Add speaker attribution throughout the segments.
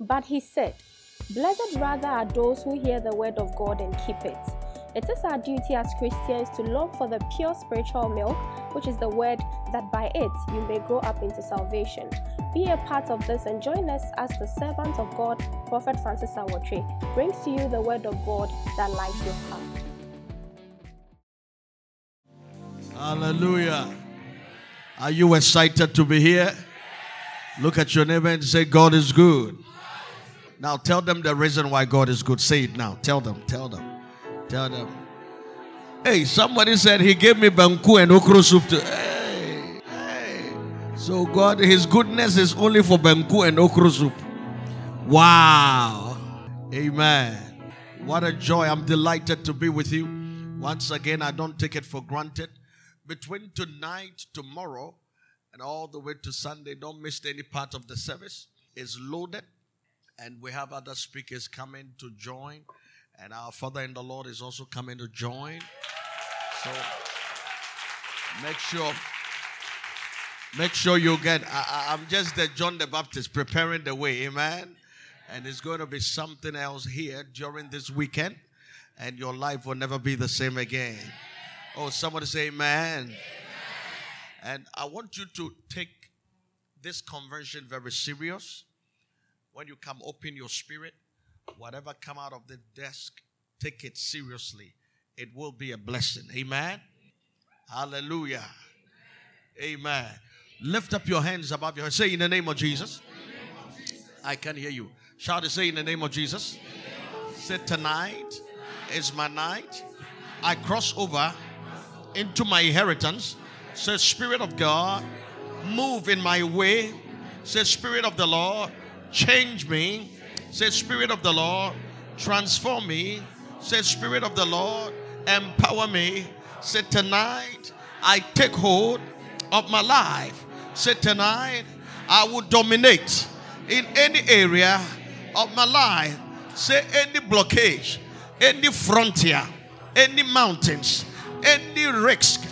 Speaker 1: But he said, Blessed rather are those who hear the word of God and keep it. It is our duty as Christians to long for the pure spiritual milk, which is the word, that by it you may grow up into salvation. Be a part of this and join us as the servant of God, Prophet Francis Awotri, brings to you the word of God that lights your path.
Speaker 2: Hallelujah. Are you excited to be here? Look at your neighbor and say, God is good. Now tell them the reason why God is good. Say it now. Tell them. Tell them. Tell them. Hey, somebody said he gave me banku and okro soup to. Hey, hey. So God, His goodness is only for banku and okro soup. Wow. Amen. What a joy. I'm delighted to be with you. Once again, I don't take it for granted. Between tonight, tomorrow, and all the way to Sunday, don't miss any part of the service. It's loaded, and we have other speakers coming to join. And our Father in the Lord is also coming to join. So make sure make sure you get I, am just the John the Baptist preparing the way, amen. And it's going to be something else here during this weekend, and your life will never be the same again. Oh, somebody say amen. amen. And I want you to take this conversion very serious. When you come open your spirit, whatever come out of the desk, take it seriously. It will be a blessing. Amen. Hallelujah. Amen. Lift up your hands above your head. Say in the name of Jesus. I can hear you. Shout to say in the name of Jesus. Say tonight is my night. I cross over into my inheritance. Say, Spirit of God, move in my way. Say, Spirit of the Lord, change me. Say, Spirit of the Lord, transform me. Say, Spirit of the Lord, empower me. Say, tonight I take hold of my life. Say, tonight I will dominate in any area of my life. Say, any blockage, any frontier, any mountains any risk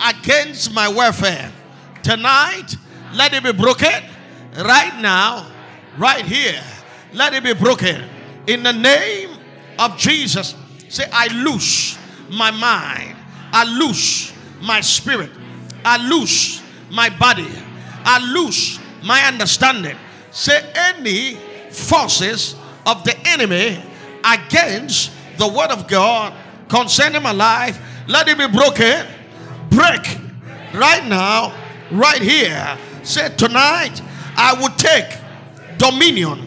Speaker 2: against my welfare. Tonight, let it be broken. Right now, right here, let it be broken. In the name of Jesus, say, I loose my mind, I loose my spirit, I loose my body, I loose my understanding. Say, any forces of the enemy against the word of God concerning my life let it be broken. Break right now, right here. Say, tonight, I will take dominion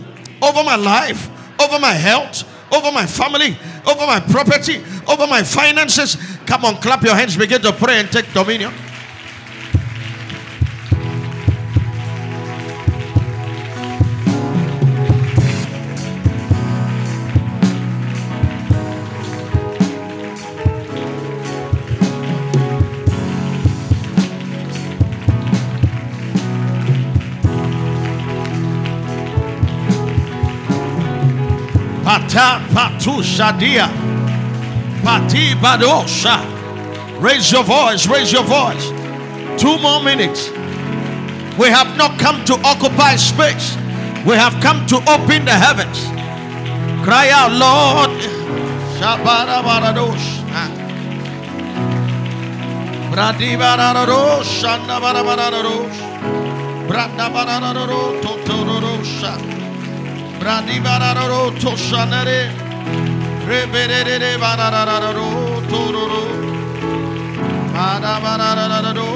Speaker 2: over my life, over my health, over my family, over my property, over my finances. Come on, clap your hands, begin to pray and take dominion. Raise your voice, raise your voice. Two more minutes. We have not come to occupy space. We have come to open the heavens. Cry out, Lord. Shabara baradosh. Bradi baradosh. Shanda Brandi barararo toshanare. Reberere barararo tororo. Bada barararo.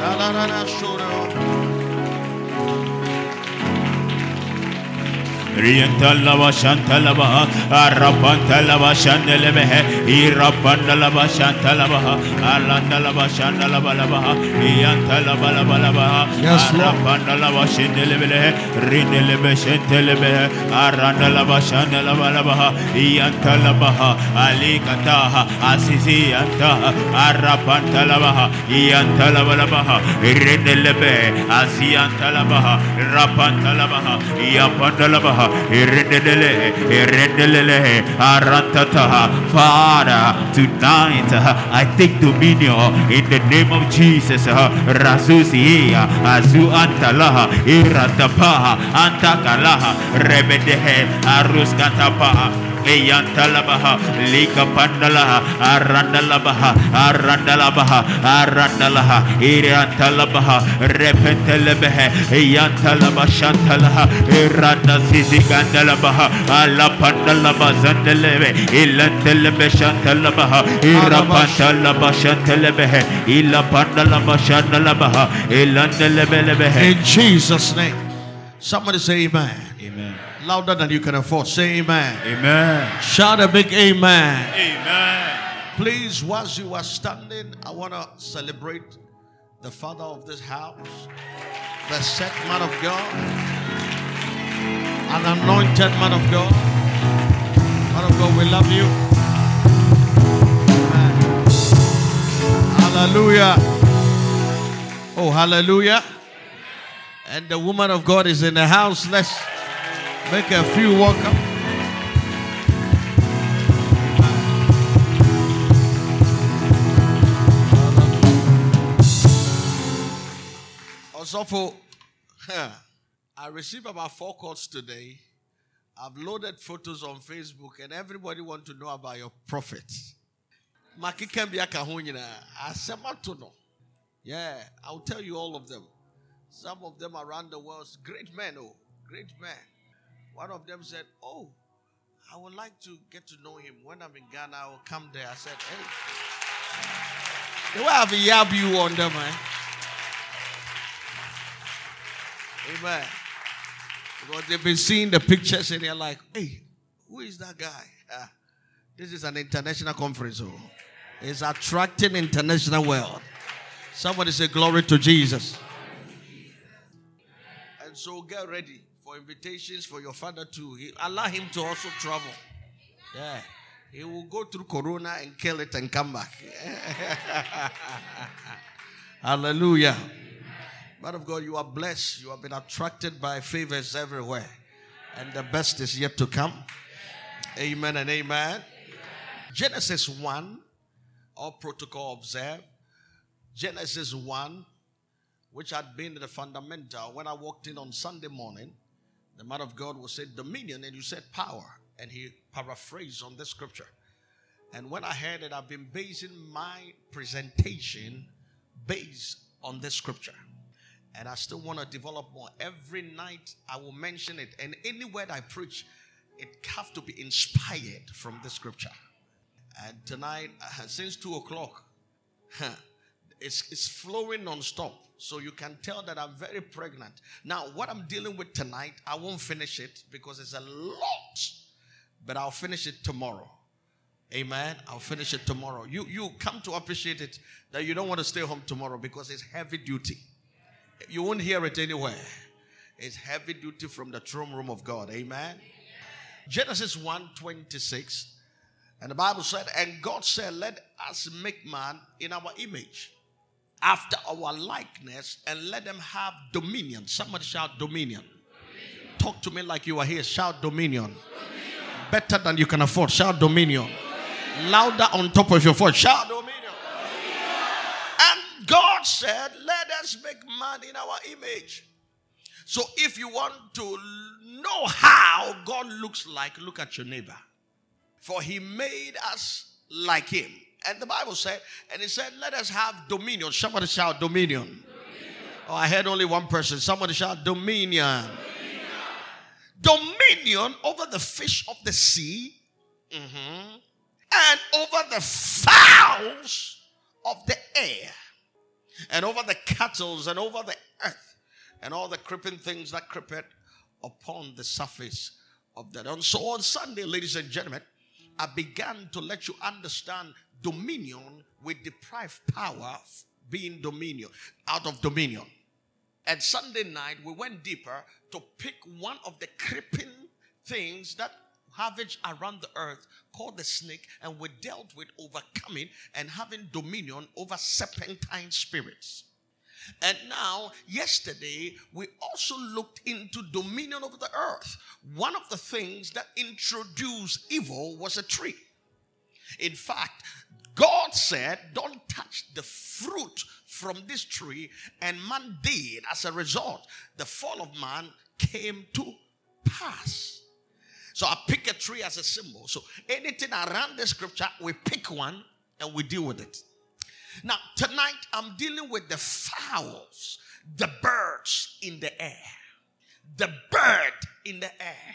Speaker 2: La la la la shoro.
Speaker 3: Rientalava Shantalava, Arapantalava Shandelebehe, Irapandalava Shantalava, Alandalava Shandalabalava, Iantalabalabalava, Arapandalava Shindelebele, Rindelebe Shentelebe, Arandalava Shandalabalava, Iantalabaha, Alikataha, Asisi Anta, Arapantalabaha, Iantalabalabaha, Rindelebe, Asiantalabaha, Rapantalabaha, Irendelele, Irendelele, Arantata. Father, tonight I take dominion in the name of Jesus. Rasusia, Azu Antalaha, Iratapa, Antakalaha, Rebedehe, Aruskatapa. Eyantalabaha, Lika Pandalaha, Arandalabaha, Arandalabaha, Arandalaha, Repentelebehe, Eyantalaba Shantalaha, Iranda Zizigandalabaha, Alapandalaba Zandelebe, Ilantelebe Shantalabaha, Irapantalaba Shantelebehe, Ilapandalaba Shandalabaha, Ilandelebelebehe.
Speaker 2: In Jesus' name. Somebody say amen.
Speaker 3: Amen.
Speaker 2: Louder than you can afford. Say amen.
Speaker 3: Amen.
Speaker 2: Shout a big amen.
Speaker 3: Amen.
Speaker 2: Please, whilst you are standing, I want to celebrate the father of this house, the set man of God, an anointed man of God. Man of God, we love you. Amen. Hallelujah. Oh, hallelujah. And the woman of God is in the house. Let's make a few welcome. Also, I received about four calls today. I've loaded photos on Facebook, and everybody want to know about your prophet. Yeah, I'll tell you all of them. Some of them around the world, great men, oh, great men. One of them said, "Oh, I would like to get to know him. When I'm in Ghana, I will come there." I said, "Hey, they will have a yab you on them, man." Amen. Because they've been seeing the pictures and they're like, hey, who is that guy? Ah, this is an international conference. Oh. It's attracting international world. Somebody say glory to Jesus. And so get ready for invitations for your father too. He, allow him to also travel. Yeah. He will go through Corona and kill it and come back. Hallelujah. Man of God, you are blessed. You have been attracted by favors everywhere. And the best is yet to come. Amen and amen. Genesis 1, all protocol observed. Genesis 1, which had been the fundamental. When I walked in on Sunday morning, the man of God will say dominion, and you said power. And he paraphrased on the scripture. And when I heard it, I've been basing my presentation based on this scripture and I still want to develop more. Every night I will mention it, and any word I preach, it have to be inspired from the scripture. And tonight, since two o'clock, it's, it's flowing non-stop. So you can tell that I'm very pregnant. Now, what I'm dealing with tonight, I won't finish it because it's a lot, but I'll finish it tomorrow. Amen. I'll finish it tomorrow. You you come to appreciate it that you don't want to stay home tomorrow because it's heavy duty. You won't hear it anywhere. It's heavy duty from the throne room of God. Amen. Genesis 1 26. And the Bible said, And God said, Let us make man in our image, after our likeness, and let them have dominion. Somebody shout dominion. dominion. Talk to me like you are here. Shout dominion. dominion. Better than you can afford. Shout dominion. dominion. Louder on top of your voice. Shout dominion. And God said, Let us make man in our image. So if you want to know how God looks like, look at your neighbor. For he made us like him. And the Bible said, and he said, Let us have dominion. Somebody shout dominion. dominion. Oh, I heard only one person. Somebody shout dominion. Dominion, dominion over the fish of the sea mm-hmm, and over the fowls of the air and over the cattle and over the earth and all the creeping things that creepeth upon the surface of the earth. So on Sunday, ladies and gentlemen, I began to let you understand dominion with deprived power being dominion, out of dominion. And Sunday night, we went deeper to pick one of the creeping things that ravage around the earth called the snake, and we dealt with overcoming and having dominion over serpentine spirits. And now, yesterday, we also looked into dominion over the earth. One of the things that introduced evil was a tree. In fact, God said, Don't touch the fruit from this tree, and man did. As a result, the fall of man came to pass. So I pick a tree as a symbol. So anything around the scripture, we pick one and we deal with it. Now, tonight I'm dealing with the fowls, the birds in the air. The bird in the air.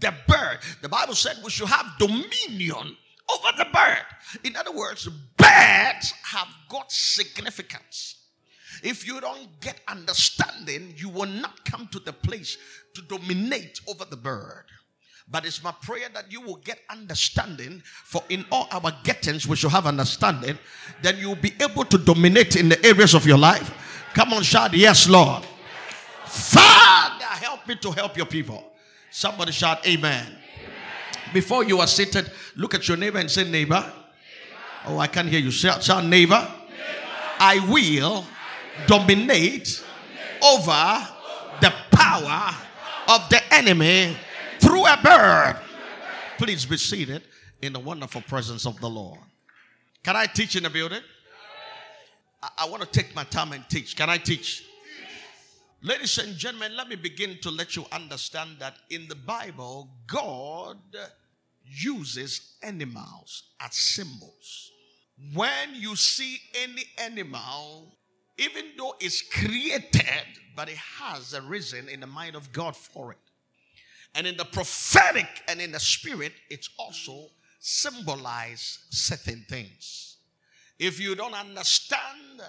Speaker 2: The bird. The Bible said we should have dominion over the bird. In other words, birds have got significance. If you don't get understanding, you will not come to the place to dominate over the bird. But it's my prayer that you will get understanding. For in all our gettings, we shall have understanding. Then you'll be able to dominate in the areas of your life. Come on, shout, Yes, Lord. Father, help me to help your people. Somebody shout, Amen. Amen. Before you are seated, look at your neighbor and say, Neighbor. neighbor. Oh, I can't hear you. Shout, shout neighbor. neighbor. I will dominate over the power of the enemy through a bird. Please be seated in the wonderful presence of the Lord. Can I teach in the building? I, I want to take my time and teach. Can I teach? Ladies and gentlemen, let me begin to let you understand that in the Bible, God uses animals as symbols. When you see any animal, even though it's created, but it has a reason in the mind of God for it. And in the prophetic and in the spirit, it's also symbolize certain things. If you don't understand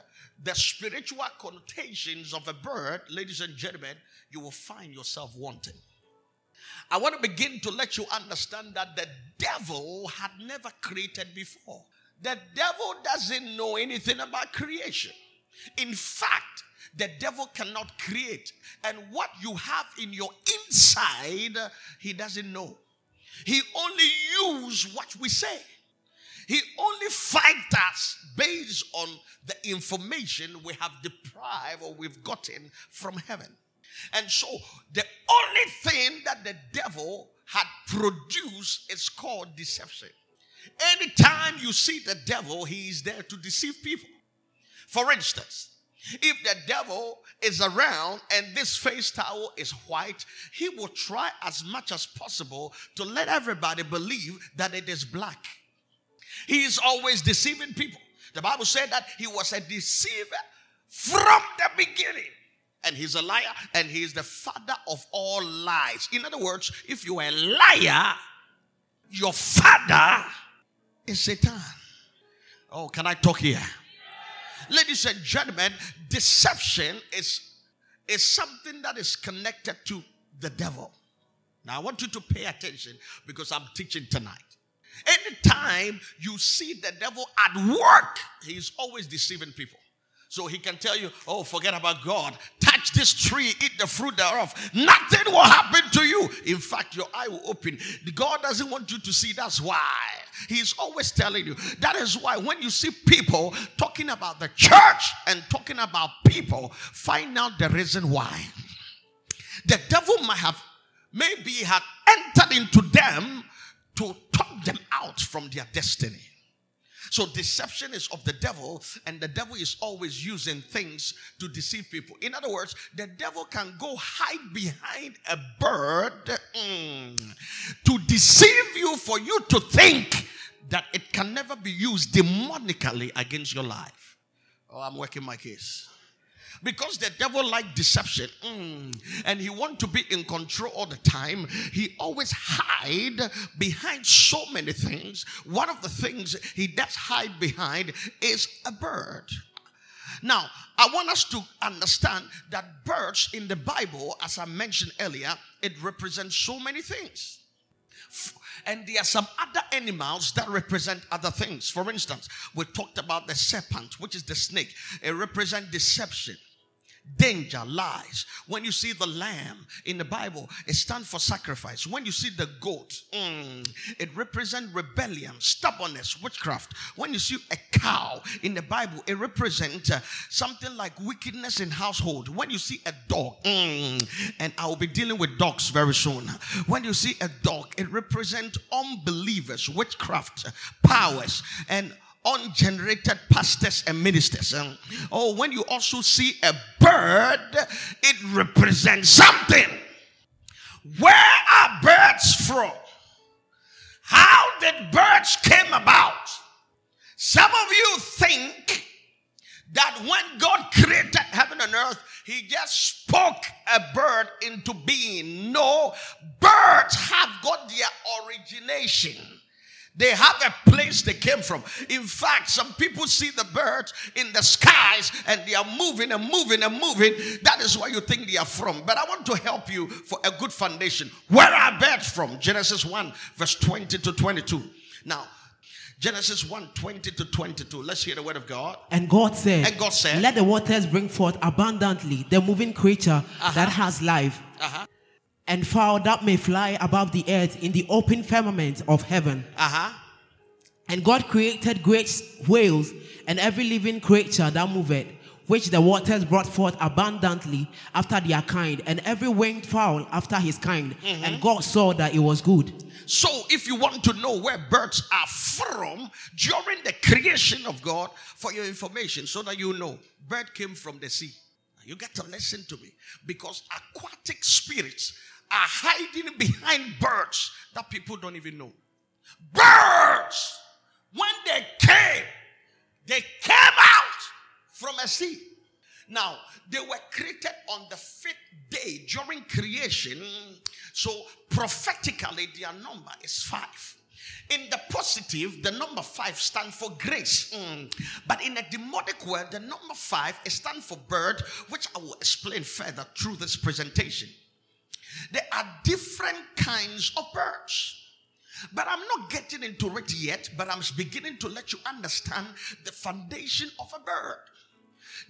Speaker 2: the spiritual connotations of a bird, ladies and gentlemen, you will find yourself wanting. I want to begin to let you understand that the devil had never created before. The devil doesn't know anything about creation. In fact, the devil cannot create. And what you have in your inside, he doesn't know. He only use what we say. He only fight us based on the information we have deprived or we've gotten from heaven. And so the only thing that the devil had produced is called deception. Anytime you see the devil, he is there to deceive people. For instance, if the devil is around and this face towel is white, he will try as much as possible to let everybody believe that it is black. He is always deceiving people. The Bible said that he was a deceiver from the beginning. And he's a liar and he is the father of all lies. In other words, if you're a liar, your father is Satan. Oh, can I talk here? Ladies and gentlemen, deception is, is something that is connected to the devil. Now, I want you to pay attention because I'm teaching tonight. Anytime you see the devil at work, he's always deceiving people. So he can tell you, oh, forget about God. Touch this tree, eat the fruit thereof. Nothing will happen to you. In fact, your eye will open. God doesn't want you to see. That's why. He's always telling you. That is why when you see people talking about the church and talking about people, find out the reason why. The devil might have maybe had entered into them to talk them out from their destiny. So deception is of the devil, and the devil is always using things to deceive people. In other words, the devil can go hide behind a bird mm, to deceive you for you to think that it can never be used demonically against your life. Oh, I'm working my case because the devil like deception mm, and he want to be in control all the time he always hide behind so many things one of the things he does hide behind is a bird now i want us to understand that birds in the bible as i mentioned earlier it represents so many things and there are some other animals that represent other things. For instance, we talked about the serpent, which is the snake. It represents deception. Danger, lies. When you see the lamb in the Bible, it stands for sacrifice. When you see the goat, mm, it represents rebellion, stubbornness, witchcraft. When you see a cow in the Bible, it represents uh, something like wickedness in household. When you see a dog, mm, and I will be dealing with dogs very soon. When you see a dog, it represents unbelievers, witchcraft, powers, and ungenerated pastors and ministers. Um, oh, when you also see a bird, it represents something. Where are birds from? How did birds came about? Some of you think that when God created heaven and earth, he just spoke a bird into being. No, birds have got their origination. They have a place they came from. In fact, some people see the birds in the skies and they are moving and moving and moving. That is where you think they are from. But I want to help you for a good foundation. Where are birds from? Genesis 1, verse 20 to 22. Now, Genesis 1 20 to 22. Let's hear the word of God.
Speaker 4: And God said,
Speaker 2: And God said,
Speaker 4: Let the waters bring forth abundantly the moving creature that has life,
Speaker 2: Uh-huh.
Speaker 4: And fowl that may fly above the earth in the open firmament of heaven.
Speaker 2: Uh-huh.
Speaker 4: And God created great whales and every living creature that moveth, which the waters brought forth abundantly after their kind, and every winged fowl after his kind. And God saw that it was good.
Speaker 2: So, if you want to know where birds are from during the creation of God, for your information, so that you know, bird came from the sea. You got to listen to me because aquatic spirits are hiding behind birds that people don't even know. Birds, when they came, they came out from a sea. Now, they were created on the fifth day during creation. So, prophetically, their number is five. In the positive, the number five stands for grace. Mm. But in a demonic word, the number five stands for bird, which I will explain further through this presentation. There are different kinds of birds. But I'm not getting into it yet, but I'm beginning to let you understand the foundation of a bird.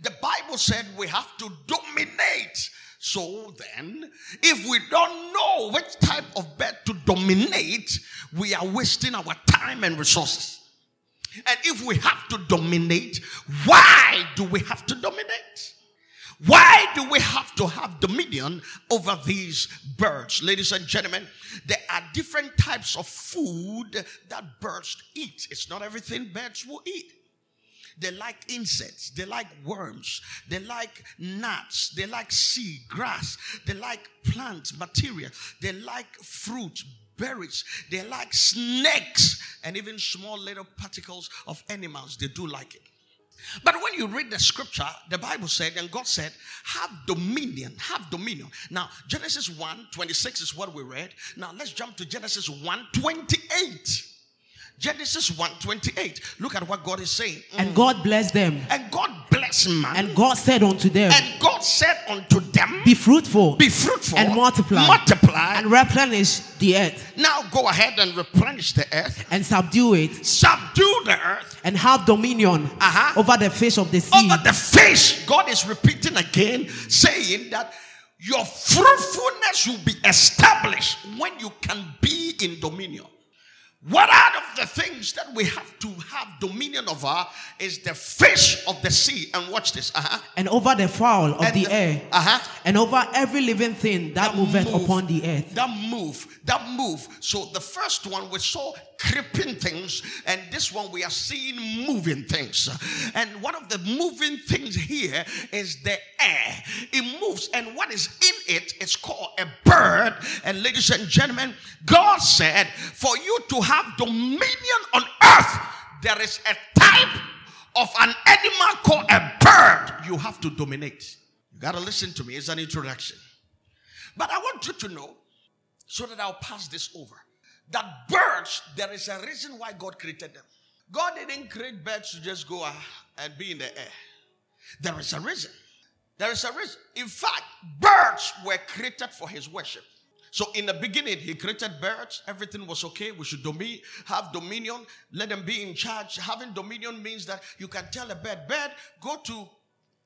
Speaker 2: The Bible said we have to dominate. So then, if we don't know which type of bird to dominate, we are wasting our time and resources. And if we have to dominate, why do we have to dominate? Why do we have to have dominion over these birds? Ladies and gentlemen, there are different types of food that birds eat. It's not everything birds will eat. They like insects, they like worms, they like nuts, they like seed, grass, they like plant material, they like fruit, berries, they like snakes, and even small little particles of animals. They do like it. But when you read the scripture, the Bible said, and God said, have dominion, have dominion. Now, Genesis 1 26 is what we read. Now, let's jump to Genesis 1 28. Genesis 1 28. Look at what God is saying.
Speaker 4: And God blessed them.
Speaker 2: And God blessed man.
Speaker 4: And God said unto them,
Speaker 2: And God said unto them,
Speaker 4: Be fruitful
Speaker 2: Be fruitful
Speaker 4: and multiply,
Speaker 2: multiply.
Speaker 4: and replenish the earth,
Speaker 2: now go ahead and replenish the earth,
Speaker 4: and subdue it,
Speaker 2: subdue the earth
Speaker 4: and have dominion
Speaker 2: Uh-huh.
Speaker 4: over the fish of the sea,
Speaker 2: over the fish. God is repeating again, saying that your fruitfulness will be established when you can be in dominion. What out of the things that we have to have dominion over is the fish of the sea. And watch this. Uh-huh.
Speaker 4: and over the fowl of
Speaker 2: And
Speaker 4: the
Speaker 2: the-
Speaker 4: air,
Speaker 2: uh-huh.
Speaker 4: and over every living thing that, moveth
Speaker 2: move,
Speaker 4: upon the earth.
Speaker 2: That move, that move. So the first one we saw creeping things, and this one we are seeing moving things. And one of the moving things here is the air. It moves, and what is in it is called a bird. And ladies and gentlemen, God said, for you to have dominion on earth, there is a type of an animal called a bird. You have to dominate. You gotta listen to me. It's an introduction. But I want you to know, so that I'll pass this over, that birds, there is a reason why God created them. God didn't create birds to just go uh, and be in the air. There is a reason. There is a reason. In fact, birds were created for his worship. So in the beginning, he created birds. Everything was okay. We should domi- have dominion. Let them be in charge. Having dominion means that you can tell a bird, bird, go to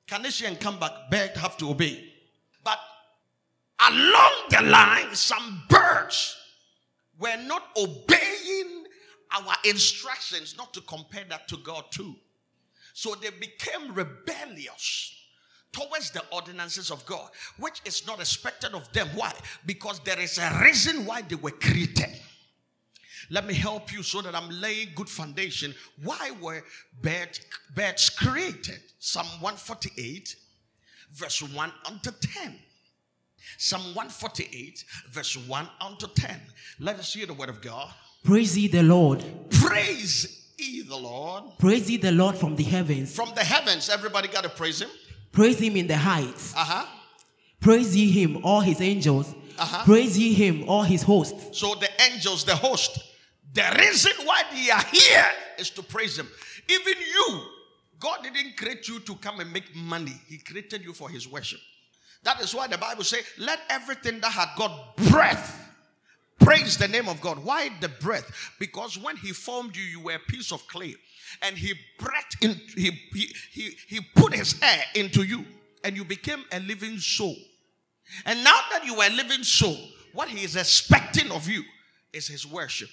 Speaker 2: Can and come back? Bird have to obey. But along the line, some birds were not obeying our instructions not to compare that to God too. So they became rebellious towards the ordinances of God, which is not expected of them. Why? Because there is a reason why they were created. Let me help you so that I'm laying good foundation. Why were birds, created? Psalm 148, verse 1 unto 10. Psalm 148, verse 1 unto 10. Let us hear the word of God.
Speaker 4: Praise ye the Lord.
Speaker 2: Praise ye the Lord.
Speaker 4: Praise ye the Lord from the heavens.
Speaker 2: From the heavens, everybody got to praise him.
Speaker 4: Praise him in the heights.
Speaker 2: Uh huh.
Speaker 4: Praise ye him, all his angels.
Speaker 2: Uh-huh.
Speaker 4: Praise ye him, all his hosts.
Speaker 2: So the angels, the host, the reason why they are here is to praise him. Even you, God didn't create you to come and make money. He created you for his worship. That is why the Bible says, let everything that had got breath praise the name of God. Why the breath? Because when he formed you, you were a piece of clay. And he breathed in, he, he, he, he put his air into you, and you became a living soul. And now that you are a living soul, what he is expecting of you is his worship.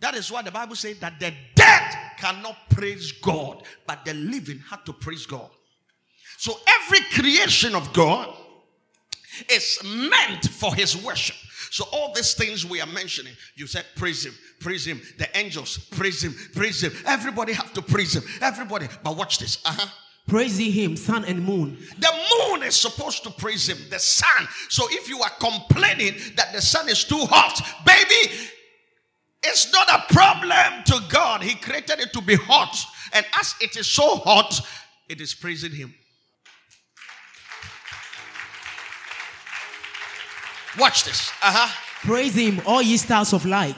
Speaker 2: That is why the Bible says that the dead cannot praise God, but the living had to praise God. So every creation of God is meant for his worship. So all these things we are mentioning, you said praise him, praise him. The angels praise him, praise him. Everybody have to praise him. Everybody. But watch this. Uh-huh.
Speaker 4: Praise him, sun and moon.
Speaker 2: The moon is supposed to praise him, the sun. So if you are complaining that the sun is too hot, baby, it's not a problem to God. He created it to be hot. And as it is so hot, it is praising him. Watch this. Uh huh.
Speaker 4: Praise him, all ye stars of light.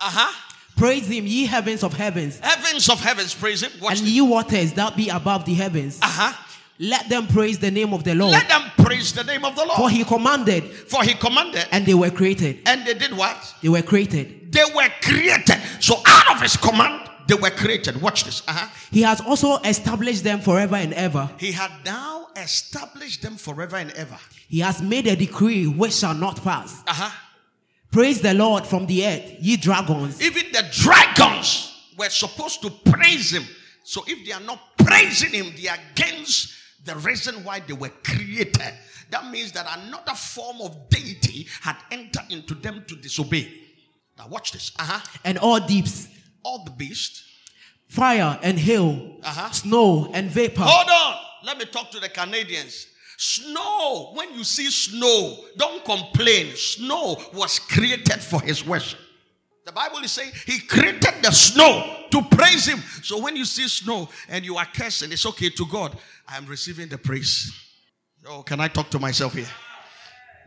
Speaker 2: Uh huh.
Speaker 4: Praise him, ye heavens of heavens.
Speaker 2: Heavens of heavens, praise him. Watch
Speaker 4: and
Speaker 2: this.
Speaker 4: ye waters that be above the heavens.
Speaker 2: Uh huh.
Speaker 4: Let them praise the name of the Lord.
Speaker 2: Let them praise the name of the Lord.
Speaker 4: For he commanded,
Speaker 2: For he commanded,
Speaker 4: and they were created.
Speaker 2: and they did what?
Speaker 4: They were created.
Speaker 2: They were created. So out of his command, they were created. Watch this. Uh-huh.
Speaker 4: He has also established them forever and ever.
Speaker 2: He had now established them forever and ever.
Speaker 4: He has made a decree which shall not pass.
Speaker 2: Uh-huh.
Speaker 4: Praise the Lord from the earth, ye dragons.
Speaker 2: Even the dragons were supposed to praise him. So if they are not praising him, they are against the reason why they were created. That means that another form of deity had entered into them to disobey. Now watch this. Uh-huh.
Speaker 4: and all deeps,
Speaker 2: All the beasts.
Speaker 4: fire and hail,
Speaker 2: Uh-huh.
Speaker 4: snow and vapor.
Speaker 2: Hold on. Let me talk to the Canadians. Snow, when you see snow, don't complain. Snow was created for his worship. The Bible is saying he created the snow to praise him. So when you see snow and you are cursing, it's okay to God. I am receiving the praise. Oh, can I talk to myself here?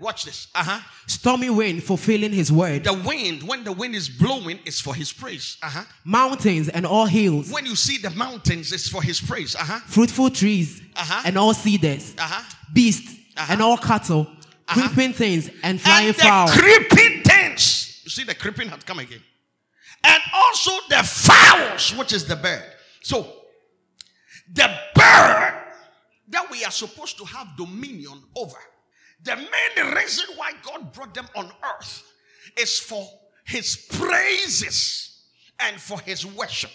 Speaker 2: Watch this. Uh huh.
Speaker 4: Stormy wind fulfilling his word.
Speaker 2: The wind, when the wind is blowing, is for his praise. Uh huh.
Speaker 4: Mountains and all hills,
Speaker 2: When you see the mountains, it's for his praise. Uh huh.
Speaker 4: fruitful trees
Speaker 2: Uh-huh.
Speaker 4: and all cedars,
Speaker 2: Uh huh.
Speaker 4: beasts
Speaker 2: Uh-huh.
Speaker 4: and all cattle,
Speaker 2: Uh-huh.
Speaker 4: creeping things and flying
Speaker 2: and the
Speaker 4: fowl.
Speaker 2: creeping things. You see, the creeping had come again. And also the fowls, which is the bird. So, the bird that we are supposed to have dominion over, the main reason why God brought them on earth is for his praises and for his worship.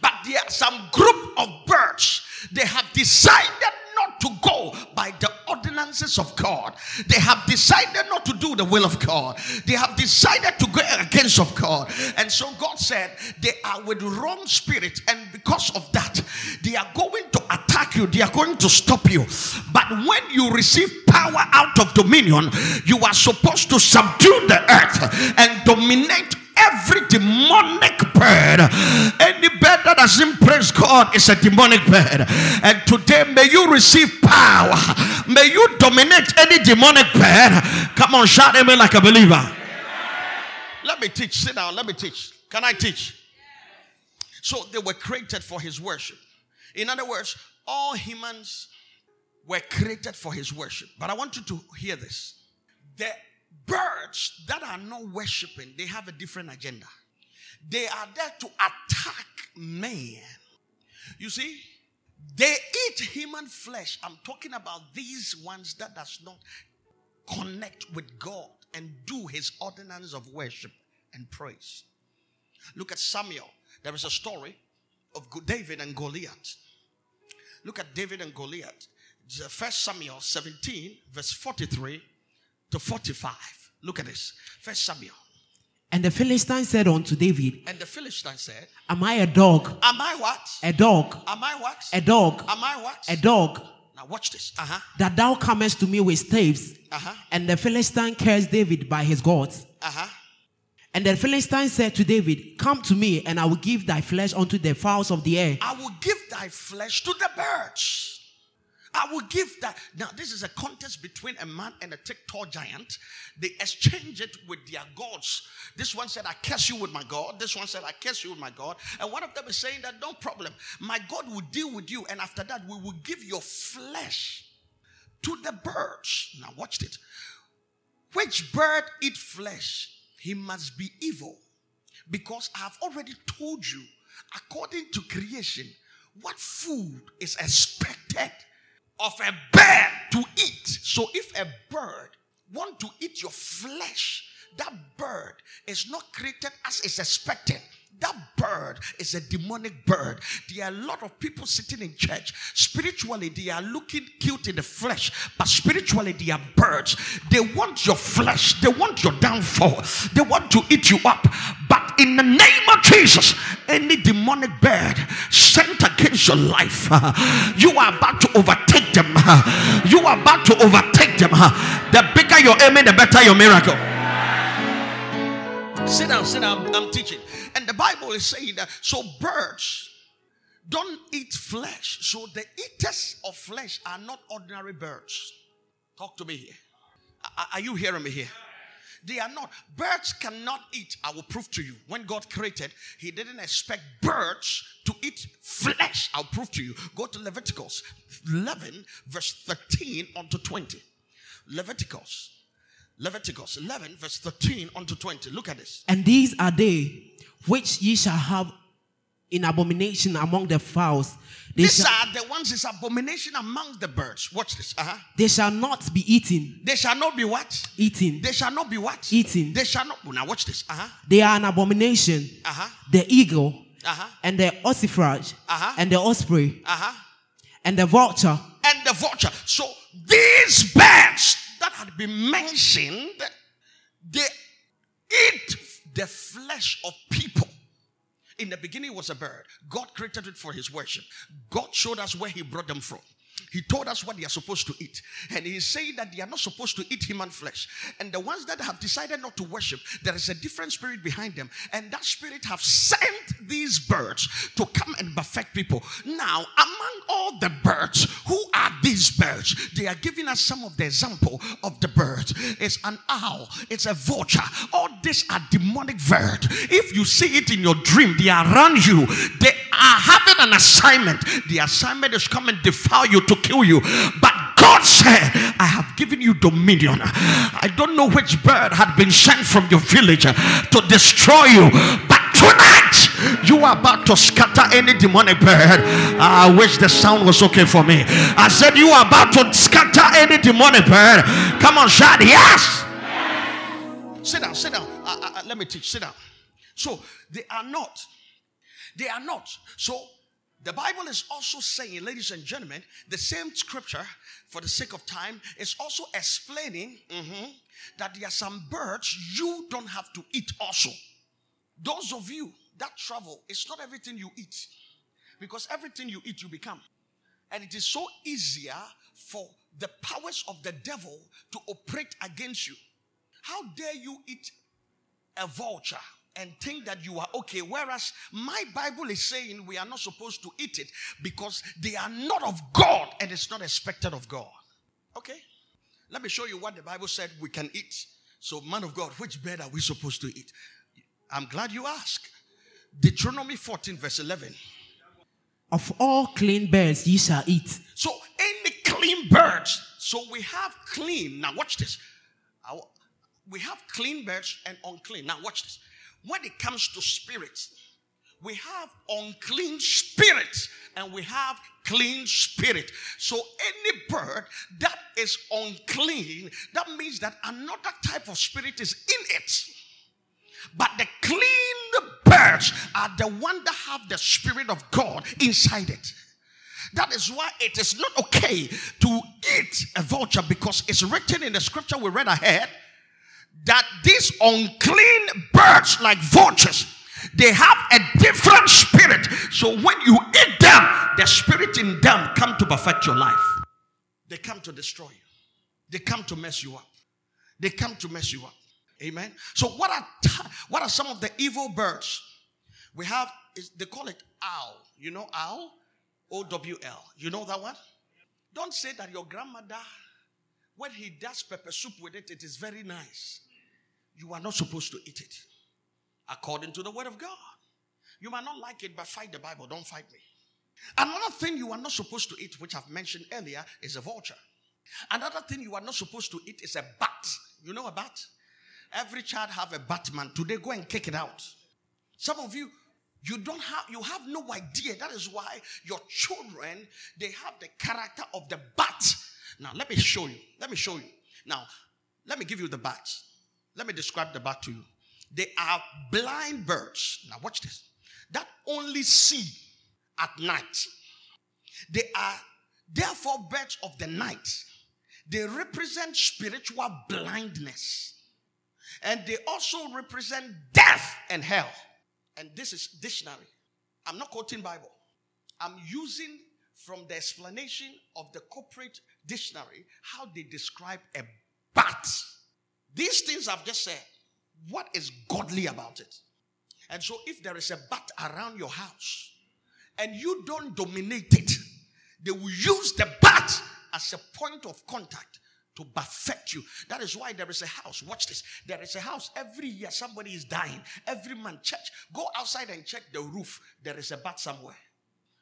Speaker 2: But there are some group of birds, they have decided not to go by the ordinances of God. They have decided not to do the will of God. They have decided to go against of God. And so God said they are with wrong spirit and because of that they are going you. They are going to stop you. But when you receive power out of dominion, you are supposed to subdue the earth and dominate every demonic bird, any bird that doesn't praise God is a demonic bird. And today, may you receive power. May you dominate any demonic bird. Come on, shout amen like a believer. Let me teach. Sit down. Let me teach. Can I teach? So they were created for his worship. In other words, all humans were created for his worship. But I want you to hear this. The birds that are not worshiping, they have a different agenda. They are there to attack man. You see, They eat human flesh. I'm talking about these ones that does not connect with God and do his ordinance of worship and praise. Look at Samuel. There is a story of David and Goliath. Look at David and Goliath. First Samuel 17, verse 43 to 45. Look at this. First Samuel.
Speaker 4: And the Philistine said unto David,
Speaker 2: And the Philistine said,
Speaker 4: Am I a dog?
Speaker 2: Am I what?
Speaker 4: A dog.
Speaker 2: Am I what?
Speaker 4: A dog.
Speaker 2: Am I what?
Speaker 4: A dog.
Speaker 2: Now watch this. Uh-huh.
Speaker 4: That thou comest to me with staves.
Speaker 2: Uh-huh.
Speaker 4: And the Philistine cursed David by his gods.
Speaker 2: Uh-huh.
Speaker 4: And the Philistine said to David, Come to me, and I will give thy flesh unto the fowls of the air.
Speaker 2: I will give thy flesh to the birds. I will give that. Now, this is a contest between a man and a thick tall giant. They exchange it with their gods. This one said, I curse you with my God. This one said, I curse you with my God. And one of them is saying that no problem. My God will deal with you. And after that, we will give your flesh to the birds. Now, watch it. Which bird eat flesh? He must be evil. Because I have already told you, according to creation, what food is expected of a bird to eat. So if a bird want to eat your flesh, that bird is not created as is expected. That bird is a demonic bird. There are a lot of people sitting in church. Spiritually, they are looking cute in the flesh, but spiritually, they are birds. They want your flesh, they want your downfall, they want to eat you up. But in the name of Jesus, any demonic bird sent against your life, you are about to overtake them. You are about to overtake them. The bigger your aiming, the better your miracle. Sit down, sit down. I'm teaching. And the Bible is saying that so birds don't eat flesh. So the eaters of flesh are not ordinary birds. Talk to me here. Are you hearing me here? They are not. Birds cannot eat. I will prove to you. When God created, He didn't expect birds to eat flesh. I'll prove to you. Go to Leviticus 11, verse 13 on to 20. Leviticus. Leviticus 11, verse 13 on to 20. Look at this.
Speaker 4: And these are they which ye shall have in abomination among the fowls. They
Speaker 2: These
Speaker 4: shall,
Speaker 2: are the ones is abomination among the birds. Watch this. Uh-huh.
Speaker 4: they shall not be eaten.
Speaker 2: They shall not be what?
Speaker 4: Eaten.
Speaker 2: They shall not be what?
Speaker 4: Eaten.
Speaker 2: They shall not. Now watch this. Uh-huh.
Speaker 4: They are an abomination.
Speaker 2: Uh-huh.
Speaker 4: The eagle
Speaker 2: Uh-huh.
Speaker 4: and the ossifrage
Speaker 2: Uh-huh.
Speaker 4: and the osprey
Speaker 2: Uh-huh.
Speaker 4: and the vulture
Speaker 2: And the vulture. So these birds that had been mentioned, they eat the flesh of people. In the beginning, was a bird. God created it for his worship. God showed us where he brought them from. He told us what they are supposed to eat. And he's saying that they are not supposed to eat human flesh. And the ones that have decided not to worship, there is a different spirit behind them. And that spirit have sent these birds to come and perfect people. Now, among all the birds, who are these birds? They are giving us some of the example of the birds. It's an owl, it's a vulture. All these are demonic birds. If you see it in your dream, they are around you. They are having an assignment. The assignment is come and defile you to kill you. But God said, I have given you dominion. I don't know which bird had been sent from your village to destroy you, but tonight you are about to scatter any demonic bird. I wish the sound was okay for me. I said, You are about to scatter any demonic bird. Come on, shout, yes. Sit down, sit down. Uh, uh, uh, let me teach. Sit down. So they are not. They are not. So the Bible is also saying, ladies and gentlemen, the same scripture, for the sake of time, is also explaining mhm, that there are some birds you don't have to eat also. Those of you that travel, it's not everything you eat. Because everything you eat, you become. And it is so easier for the powers of the devil to operate against you. How dare you eat a vulture and think that you are okay. Whereas my Bible is saying we are not supposed to eat it because they are not of God and it's not expected of God. Okay? Let me show you what the Bible said we can eat. So, man of God, which bird are we supposed to eat? I'm glad you asked. Deuteronomy 14, verse 11.
Speaker 4: of all clean birds ye shall eat.
Speaker 2: So, any clean birds. So, we have clean. Now, watch this. We have clean birds and unclean. Now, watch this. When it comes to spirits, we have unclean spirits and we have clean spirit. So any bird that is unclean, that means that another type of spirit is in it. But the clean birds are the one that have the spirit of God inside it. That is why it is not okay to eat a vulture because it's written in the scripture we read ahead that these unclean birds, like vultures, they have a different spirit. So when you eat them, the spirit in them come to perfect your life. They come to destroy you. They come to mess you up. They come to mess you up. Amen. So what are what are some of the evil birds? We have is they call it owl. You know owl? O W L. You know that one? Don't say that your grandmother, when he does pepper soup with it, it is very nice. You are not supposed to eat it according to the word of God. You might not like it, but fight the Bible. Don't fight me. Another thing you are not supposed to eat, which I've mentioned earlier, is a vulture. Another thing you are not supposed to eat is a bat. You know a bat? Every child have a batman. Today, go and kick it out. Some of you, you don't have, you have no idea. That is why your children, they have the character of the bat. Now, let me show you. Let me show you. Now, let me give you the bat. Let me describe the bat to you. They are blind birds. Now, watch this. That only see at night. They are therefore birds of the night. They represent spiritual blindness. And they also represent death and hell. And this is dictionary. I'm not quoting Bible. I'm using from the explanation of the corporate dictionary how they describe a bat. These things I've just said, what is godly about it? And so if there is a bat around your house and you don't dominate it, they will use the bat as a point of contact to perfect you. That is why there is a house. Watch this. There is a house every year. Somebody is dying. Every man, church, go outside and check the roof. There is a bat somewhere.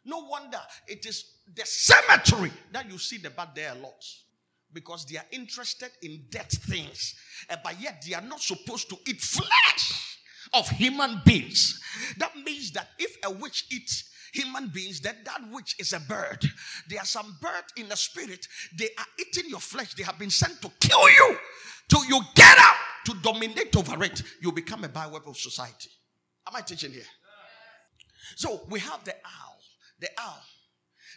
Speaker 2: No wonder it is the cemetery that you see the bat there a lot because they are interested in dead things, uh, but yet they are not supposed to eat flesh of human beings. That means that if a witch eats human beings, then that witch is a bird. There are some bird in the spirit, they are eating your flesh. They have been sent to kill you. Till you get up, to dominate over it, you become a byword of society. Am I teaching here? So we have the owl. The owl.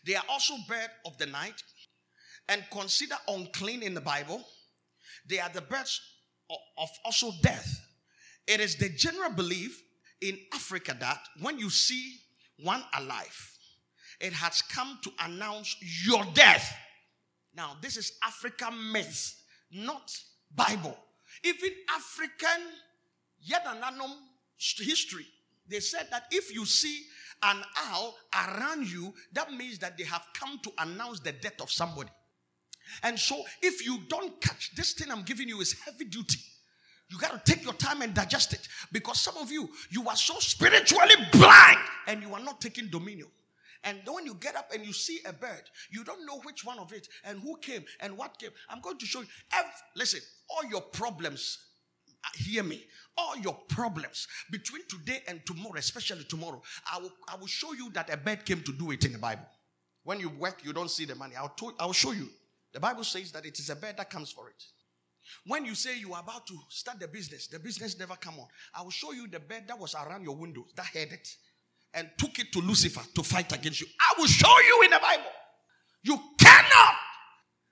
Speaker 2: They are also bird of the night and consider unclean in the Bible. They are the birds of also death. It is the general belief in Africa that when you see one alive, it has come to announce your death. Now, this is African myth, not Bible. Even African Yadananum history, they said that if you see an owl around you, that means that they have come to announce the death of somebody. And so, if you don't catch this thing I'm giving you is heavy duty. You got to take your time and digest it because some of you, you are so spiritually blind and you are not taking dominion. And when you get up and you see a bird, you don't know which one of it and who came and what came. I'm going to show you. Every, listen, all your problems, uh, hear me, all your problems between today and tomorrow, especially tomorrow, I will, I will show you that a bird came to do it in the Bible. When you work, you don't see the money. I'll, to, I'll show you. The Bible says that it is a bed that comes for it. When you say you are about to start the business, the business never come on. I will show you the bed that was around your window that had it and took it to Lucifer to fight against you. I will show you in the Bible. You cannot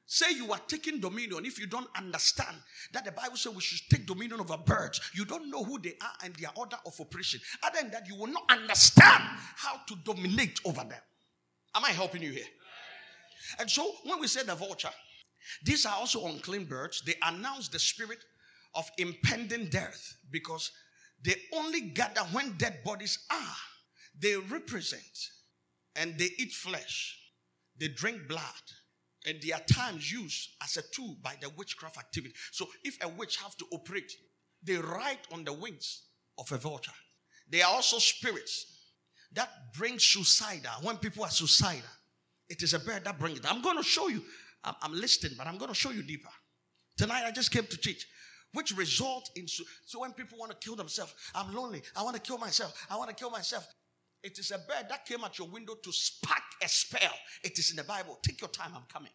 Speaker 2: say you are taking dominion if you don't understand that the Bible says we should take dominion over birds. You don't know who they are and their order of operation. Other than that, you will not understand how to dominate over them. Am I helping you here? And so when we say the vulture, these are also unclean birds. They announce the spirit of impending death because they only gather when dead bodies are. They represent and they eat flesh, they drink blood, and they are times used as a tool by the witchcraft activity. So if a witch have to operate, they ride on the wings of a vulture. They are also spirits that bring suicidal when people are suicidal. It is a bird that brings it. I'm going to show you. I'm, I'm listening, but I'm going to show you deeper. Tonight I just came to teach, which result in so, so when people want to kill themselves, I'm lonely. I want to kill myself. I want to kill myself. It is a bird that came at your window to spark a spell. It is in the Bible. Take your time, I'm coming.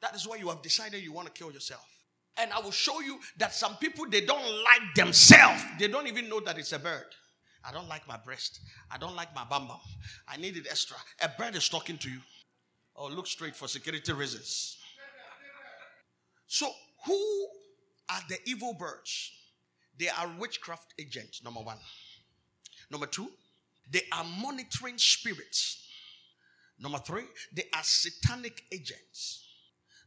Speaker 2: That is why you have decided you want to kill yourself. And I will show you that some people they don't like themselves. They don't even know that it's a bird. I don't like my breast. I don't like my bum bum. I need it extra. A bird is talking to you. Oh, look straight for security reasons. So, who are the evil birds? They are witchcraft agents, number one. Number two, they are monitoring spirits. Number three, they are satanic agents.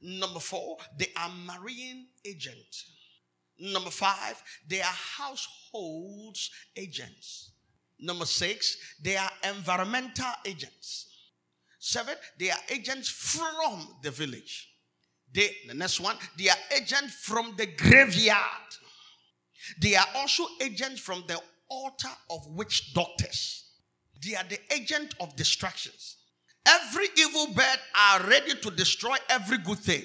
Speaker 2: Number four, they are marine agents. Number five, they are households agents. Number six, they are environmental agents. Seven, they are agents from the village. They, the next one, they are agents from the graveyard. They are also agents from the altar of witch doctors. They are the agent of distractions. Every evil bird are ready to destroy every good thing.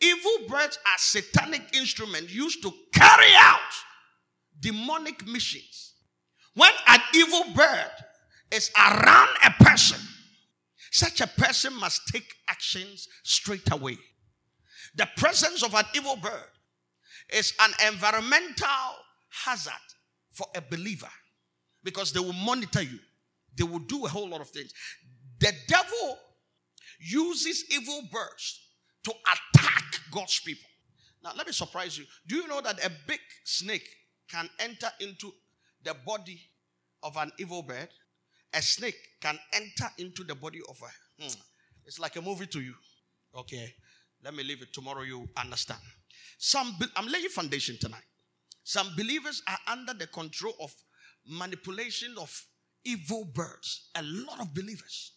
Speaker 2: Evil birds are satanic instruments used to carry out demonic missions. When an evil bird is around a person, such a person must take actions straight away. The presence of an evil bird is an environmental hazard for a believer because they will monitor you, they will do a whole lot of things. The devil uses evil birds to attack God's people. Now, let me surprise you. Do you know that a big snake can enter into the body of an evil bird? A snake can enter into the body of a. Hmm, it's like a movie to you. Okay, let me leave it. Tomorrow you understand. Some, I'm laying foundation tonight. Some believers are under the control of manipulation of evil birds. A lot of believers.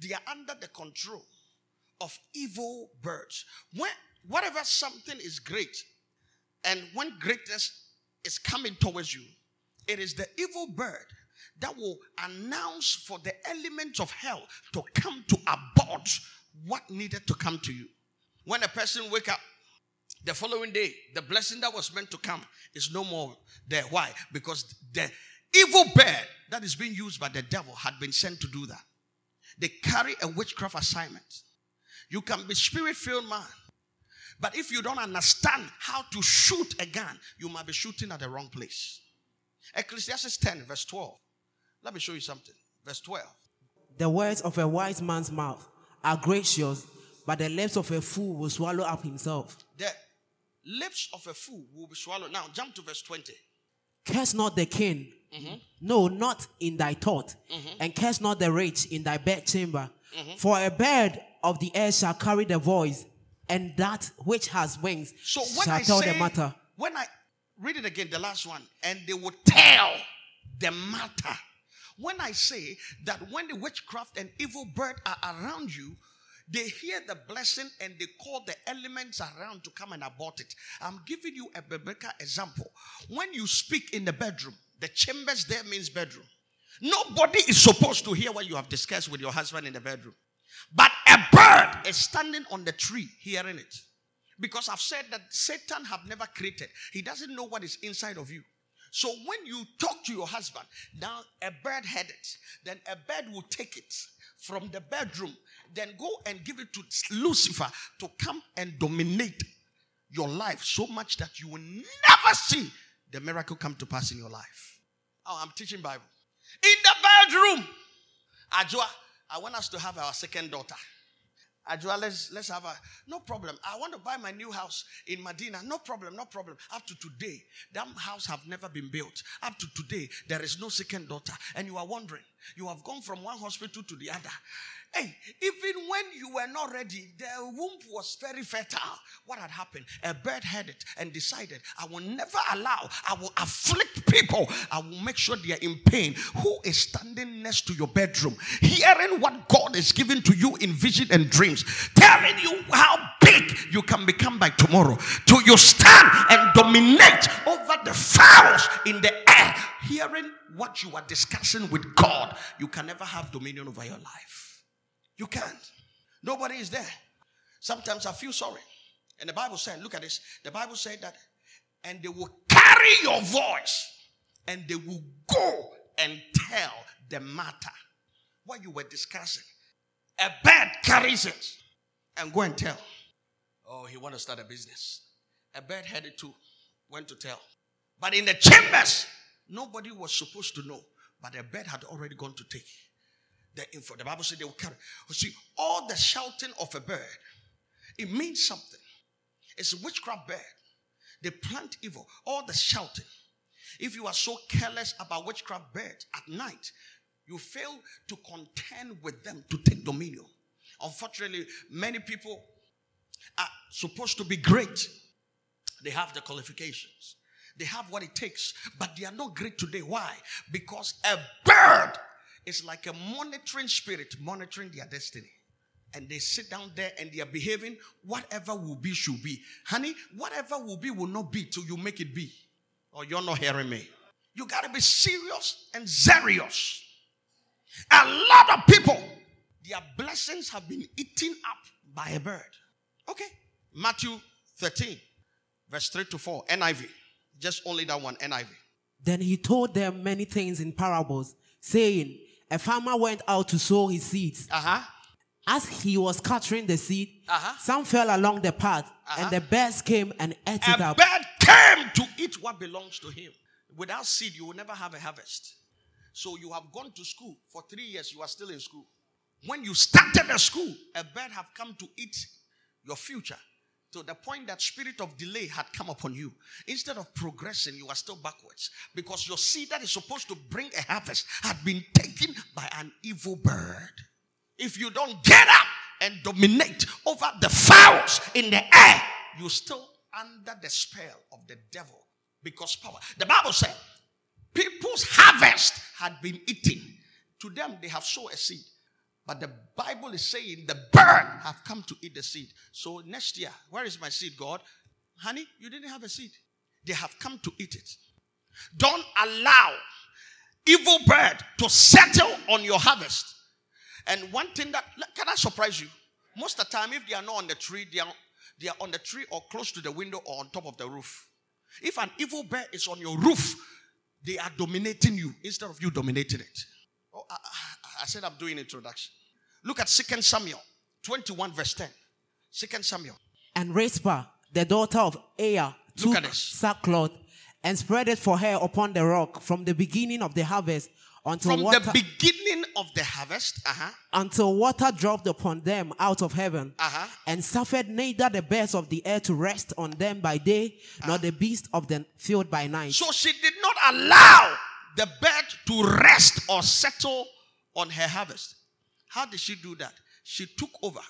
Speaker 2: They are under the control of evil birds. When whatever something is great, and when greatness is coming towards you, it is the evil bird that will announce for the elements of hell to come to abort what needed to come to you. When a person wake up the following day, the blessing that was meant to come is no more there. Why? Because the evil bird that is being used by the devil had been sent to do that. They carry a witchcraft assignment. You can be spirit filled man, but if you don't understand how to shoot a gun, you might be shooting at the wrong place. Ecclesiastes 10, verse 12. Let me show you something. Verse 12.
Speaker 4: The words of a wise man's mouth are gracious, but the lips of a fool will swallow up himself.
Speaker 2: The lips of a fool will be swallowed. Now, jump to verse 20.
Speaker 4: Curse not the king, mm-hmm. no, not in thy thought, mm-hmm. and curse not the rich in thy bedchamber. Mm-hmm. For a bird of the air shall carry the voice, and that which has wings
Speaker 2: So
Speaker 4: shall
Speaker 2: I
Speaker 4: tell
Speaker 2: say,
Speaker 4: the matter.
Speaker 2: when I read it again, the last one, and they will tell the matter. When I say that when the witchcraft and evil bird are around you, they hear the blessing and they call the elements around to come and abort it. I'm giving you a biblical example. When you speak in the bedroom, the chambers there means bedroom. Nobody is supposed to hear what you have discussed with your husband in the bedroom. But a bird is standing on the tree hearing it. Because I've said that Satan have never created. He doesn't know what is inside of you. So when you talk to your husband, now a bird heard it. Then a bird will take it from the bedroom, then go and give it to Lucifer to come and dominate your life so much that you will never see the miracle come to pass in your life. Oh, I'm teaching Bible. In the bedroom, Ajua, I want us to have our second daughter. Ajua, let's let's have a no problem. I want to buy my new house in Medina. No problem, no problem. Up to today, that house have never been built. Up to today, there is no second daughter. And you are wondering, you have gone from one hospital to the other. Hey, even when you were not ready, the womb was very fertile. What had happened? A bird heard it and decided, I will never allow, I will afflict people. I will make sure they are in pain. Who is standing next to your bedroom, hearing what God is giving to you in vision and dreams, telling you how big you can become by tomorrow? To you stand and dominate over the fowls in the air, hearing what you are discussing with God. You can never have dominion over your life. You can't. Nobody is there. Sometimes I feel sorry. And the Bible said, look at this. The Bible said that, and they will carry your voice and they will go and tell the matter, what you were discussing. A bird carries it and go and tell. Oh, he want to start a business. A bird had it too, went to tell. But in the chambers, nobody was supposed to know. But a bird had already gone to take the info. The Bible said they will carry. You see, all the shouting of a bird, it means something. It's a witchcraft bird. They plant evil. All the shouting. If you are so careless about witchcraft birds at night, you fail to contend with them to take dominion. Unfortunately, many people are supposed to be great. They have the qualifications. They have what it takes, but they are not great today. Why? Because a bird is like a monitoring spirit monitoring their destiny. And they sit down there and they are behaving whatever will be should be. Honey, whatever will be will not be till you make it be. Or you're not hearing me. You got to be serious and serious. A lot of people, their blessings have been eaten up by a bird. Okay. Matthew 13, verse 3 to 4, NIV. Just only that one, NIV.
Speaker 4: Then he told them many things in parables, saying, A farmer went out to sow his seeds.
Speaker 2: Uh huh.
Speaker 4: As he was scattering the seed,
Speaker 2: Uh-huh.
Speaker 4: some fell along the path,
Speaker 2: Uh-huh.
Speaker 4: and the birds came and ate it up.
Speaker 2: A bird came to eat what belongs to him. Without seed, you will never have a harvest. So you have gone to school for three years, you are still in school. When you started the school, a bird have come to eat your future to the point that spirit of delay had come upon you. Instead of progressing, you are still backwards because your seed that is supposed to bring a harvest had been taken by an evil bird. If you don't get up and dominate over the fowls in the air, you're still under the spell of the devil because power. The Bible said people's harvest had been eaten. To them, they have sown a seed. But the Bible is saying the bird have come to eat the seed. So next year, where is my seed, God? Honey, you didn't have a seed. They have come to eat it. Don't allow evil bird to settle on your harvest. And one thing that can I surprise you? Most of the time, if they are not on the tree, they are, they are on the tree or close to the window or on top of the roof. If an evil bird is on your roof, they are dominating you instead of you dominating it. Oh, I, I- I said I'm doing introduction. Look at 2 Samuel 21, verse 10. 2 Samuel.
Speaker 4: And Rizpah, the daughter of Aiah, took sackcloth and spread it for her upon the rock from the beginning of the harvest until
Speaker 2: From
Speaker 4: water,
Speaker 2: the beginning of the harvest, uh-huh,
Speaker 4: until water dropped upon them out of heaven,
Speaker 2: Uh-huh.
Speaker 4: and suffered neither the birds of the air to rest on them by day, nor the beasts of the field by night.
Speaker 2: So she did not allow the bird to rest or settle on her harvest. How did she do that? She took over.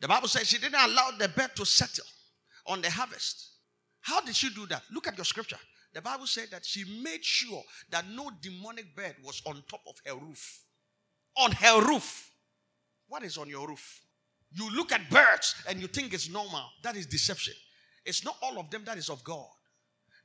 Speaker 2: The Bible says she didn't allow the bird to settle on the harvest. How did she do that? Look at your scripture. The Bible said that she made sure that no demonic bird was on top of her roof. On her roof. What is on your roof? You look at birds and you think it's normal. That is deception. It's not all of them that is of God.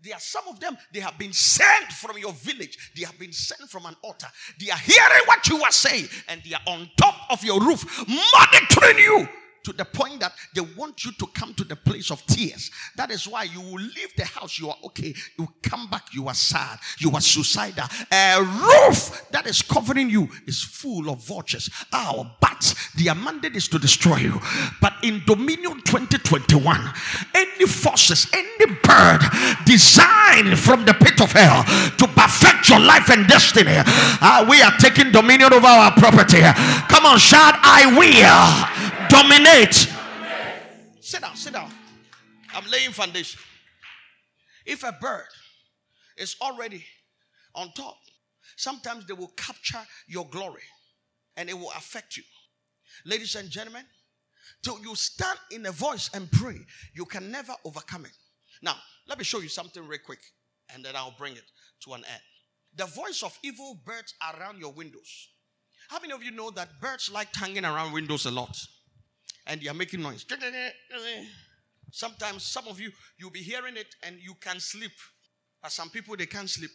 Speaker 2: There are some of them, they have been sent from your village. They have been sent from an altar. They are hearing what you are saying and they are on top of your roof, monitoring you to the point that they want you to come to the place of tears. That is why you will leave the house, you are okay. You come back, you are sad, you are suicidal. A roof that is covering you is full of vultures. Our but their mandate is to destroy you. But in Dominion 2021, any forces, any bird designed from the pit of hell to perfect your life and destiny, uh, we are taking dominion over our property. Come on, shout, I will dominate. Sit down, sit down. I'm laying foundation. If a bird is already on top, sometimes they will capture your glory and it will affect you. Ladies and gentlemen, till you stand in a voice and pray, you can never overcome it. Now, let me show you something real quick and then I'll bring it to an end. The voice of evil birds around your windows. How many of you know that birds like hanging around windows a lot? And they are making noise. Sometimes some of you you'll be hearing it and you can sleep. But some people they can't sleep.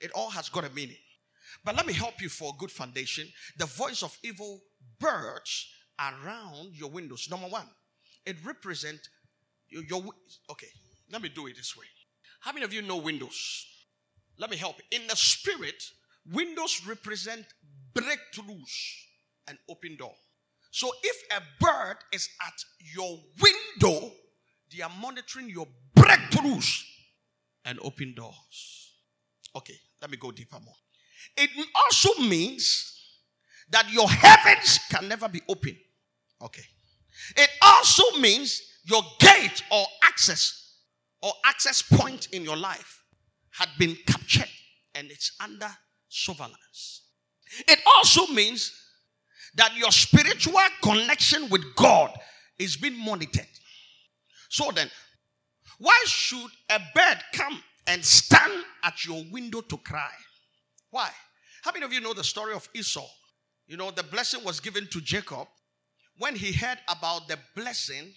Speaker 2: It all has got a meaning. But let me help you for a good foundation. The voice of evil birds around your windows. Number one, it represents your, your okay. Let me do it this way. How many of you know windows? Let me help. In the spirit, Windows represent breakthroughs and open door. So if a bird is at your window, they are monitoring your breakthroughs and open doors. Okay, let me go deeper more. It also means that your heavens can never be open. Okay. It also means your gate or access or access point in your life had been captured and it's under surveillance. It also means that your spiritual connection with God is being monitored. So then, why should a bird come and stand at your window to cry? Why? How many of you know the story of Esau? You know, the blessing was given to Jacob. When he heard about the blessing,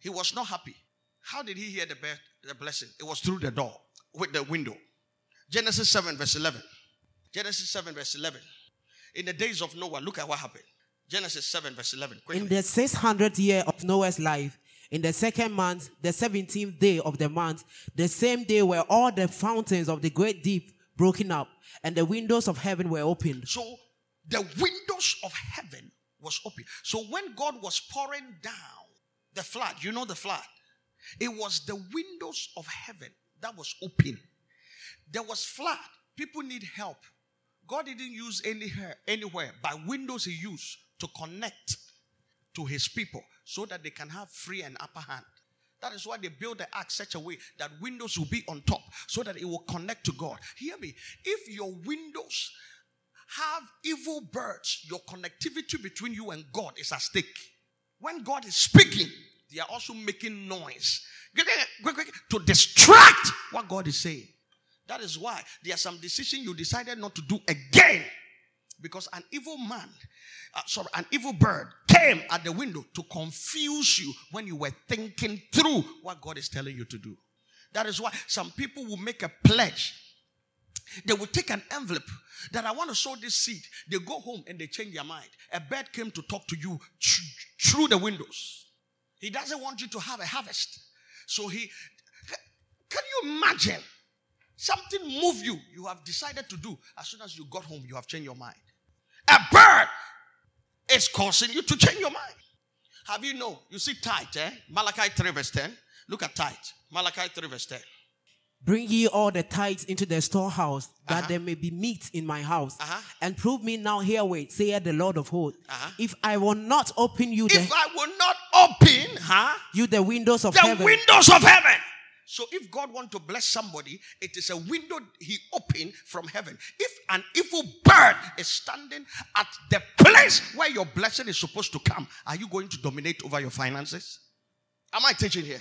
Speaker 2: he was not happy. How did he hear the, the blessing? It was through the door, with the window. Genesis 7, verse 11. Genesis 7, verse 11. In the days of Noah, look at what happened. Genesis 7, verse 11. Quickly.
Speaker 4: In the 600th year of Noah's life, in the second month, the 17th day of the month, the same day were all the fountains of the great deep broken up, and the windows of heaven were opened.
Speaker 2: So the windows of heaven was open. So when God was pouring down the flood, you know the flood, it was the windows of heaven that was open. There was flood. People need help. God didn't use anywhere, anywhere by windows he used to connect to his people so that they can have free and upper hand. That is why they build the ark such a way that windows will be on top so that it will connect to God. Hear me. If your windows have evil birds, your connectivity between you and God is at stake. When God is speaking, they are also making noise to distract what God is saying. That is why there are some decisions you decided not to do again because an evil man, uh, sorry, an evil bird came at the window to confuse you when you were thinking through what God is telling you to do. That is why some people will make a pledge. They will take an envelope that I want to sow this seed. They go home and they change their mind. A bird came to talk to you through the windows. He doesn't want you to have a harvest. So he, can you imagine? Something move you. You have decided to do. As soon as you got home, you have changed your mind. A bird is causing you to change your mind. Have you know? You see tithe, eh? Malachi 3 verse 10. Look at tithe. Malachi 3 verse 10.
Speaker 4: Bring ye all the tithes into the storehouse, that uh-huh. there may be meat in my house. Uh-huh. And prove me now herewith, saith the Lord of hosts. Uh-huh. If I will not open you
Speaker 2: the, If I will not open, huh?
Speaker 4: You the windows of
Speaker 2: the
Speaker 4: heaven.
Speaker 2: The windows of heaven. So if God want to bless somebody, it is a window he opened from heaven. If an evil bird is standing at the place where your blessing is supposed to come, are you going to dominate over your finances? Am I teaching here?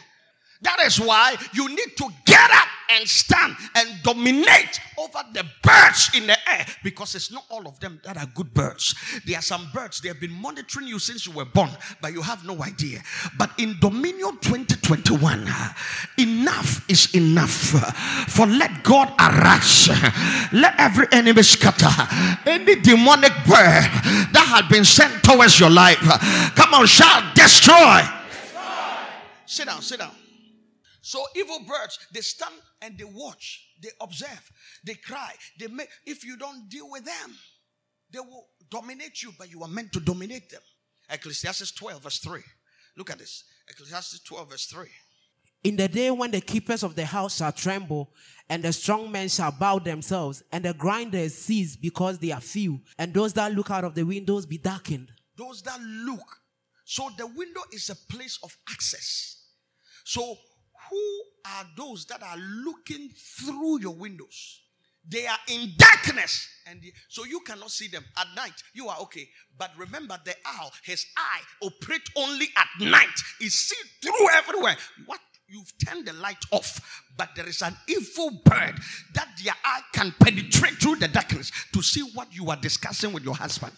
Speaker 2: That is why you need to get up and stand and dominate over the birds in the air because it's not all of them that are good birds. There are some birds, they have been monitoring you since you were born, but you have no idea. But in Dominion 2021, enough is enough. For let God arise, let every enemy scatter. Any demonic bird that had been sent towards your life, come on, shall destroy. destroy. Sit down, sit down. So evil birds, they stand and they watch, they observe, they cry, they make if you don't deal with them, they will dominate you, but you are meant to dominate them. Ecclesiastes 12, verse 3. Look at this. Ecclesiastes 12, verse 3.
Speaker 4: In the day when the keepers of the house shall tremble, and the strong men shall bow themselves, and the grinders cease because they are few, and those that look out of the windows be darkened.
Speaker 2: Those that look. So the window is a place of access. So who are those that are looking through your windows? They are in darkness, and so you cannot see them at night. You are okay, but remember the owl, his eye operate only at night. He see through everywhere. What you've turned the light off, but there is an evil bird that their eye can penetrate through the darkness to see what you are discussing with your husband.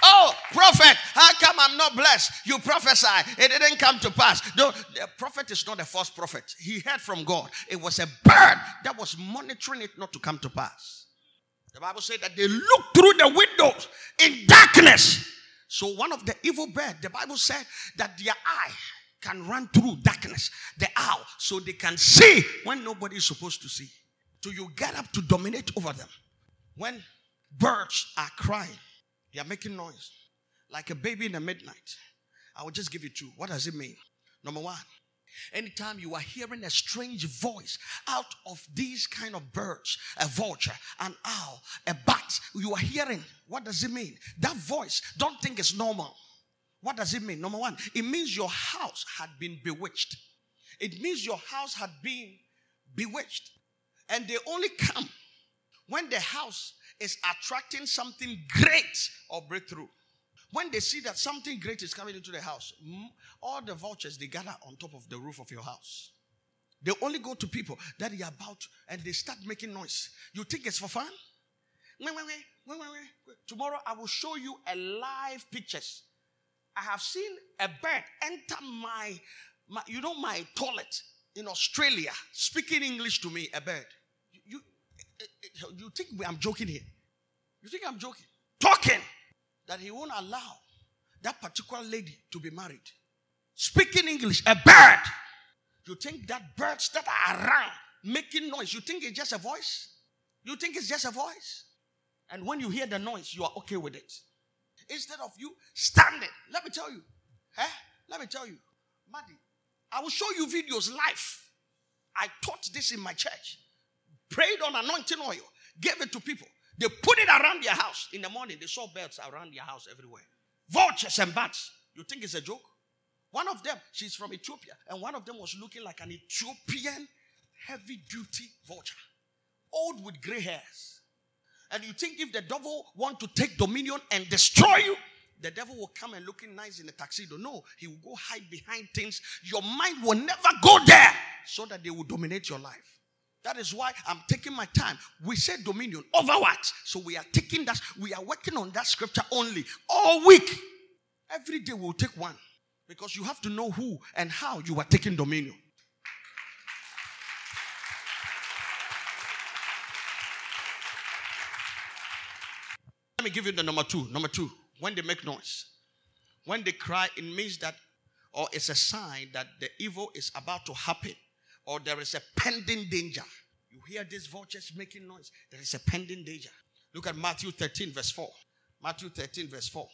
Speaker 2: Oh, prophet, how come I'm not blessed? You prophesy. It didn't come to pass. The, the prophet is not a false prophet. He heard from God. It was a bird that was monitoring it not to come to pass. The Bible said that they looked through the windows in darkness. So one of the evil bird, the Bible said that their eye can run through darkness, the owl, so they can see when nobody is supposed to see. So you get up to dominate over them. When birds are crying, they are making noise like a baby in the midnight. I will just give you two. What does it mean? Number one, anytime you are hearing a strange voice out of these kind of birds, a vulture, an owl, a bat, you are hearing, what does it mean? That voice, don't think it's normal. What does it mean? Number one, it means your house had been bewitched. It means your house had been bewitched. And they only come when the house is attracting something great or breakthrough. When they see that something great is coming into the house, mm, all the vultures they gather on top of the roof of your house. They only go to people that are about and they start making noise. You think it's for fun? Wait, wait, wait, wait, wait. Tomorrow I will show you a live pictures. I have seen a bird enter my, my you know, my toilet in Australia, speaking English to me, a bird. You, you, eh, eh, you think I'm joking here? You think I'm joking? Talking that he won't allow that particular lady to be married. Speaking English, a bird. You think that birds that are around making noise, you think it's just a voice? You think it's just a voice? And when you hear the noise, you are okay with it. Instead of you standing, let me tell you, eh? Let me tell you, Maddie, I will show you videos live. I taught this in my church. Prayed on anointing oil, gave it to people. They put it around their house. In the morning, they saw birds around their house everywhere. Vultures and bats. You think it's a joke? One of them, she's from Ethiopia, and one of them was looking like an Ethiopian heavy duty vulture, old with gray hairs. And you think if the devil want to take dominion and destroy you, the devil will come and looking nice in a tuxedo. No, he will go hide behind things. Your mind will never go there so that they will dominate your life. That is why I'm taking my time. We said dominion over what? So we are taking that, we are working on that scripture only all week. Every day we'll take one because you have to know who and how you are taking dominion. Let me give you the number two. Number two, when they make noise, when they cry, it means that, or it's a sign that the evil is about to happen or there is a pending danger. You hear these vultures making noise, there is a pending danger. Look at Matthew 13, verse 4. Matthew 13, verse 4.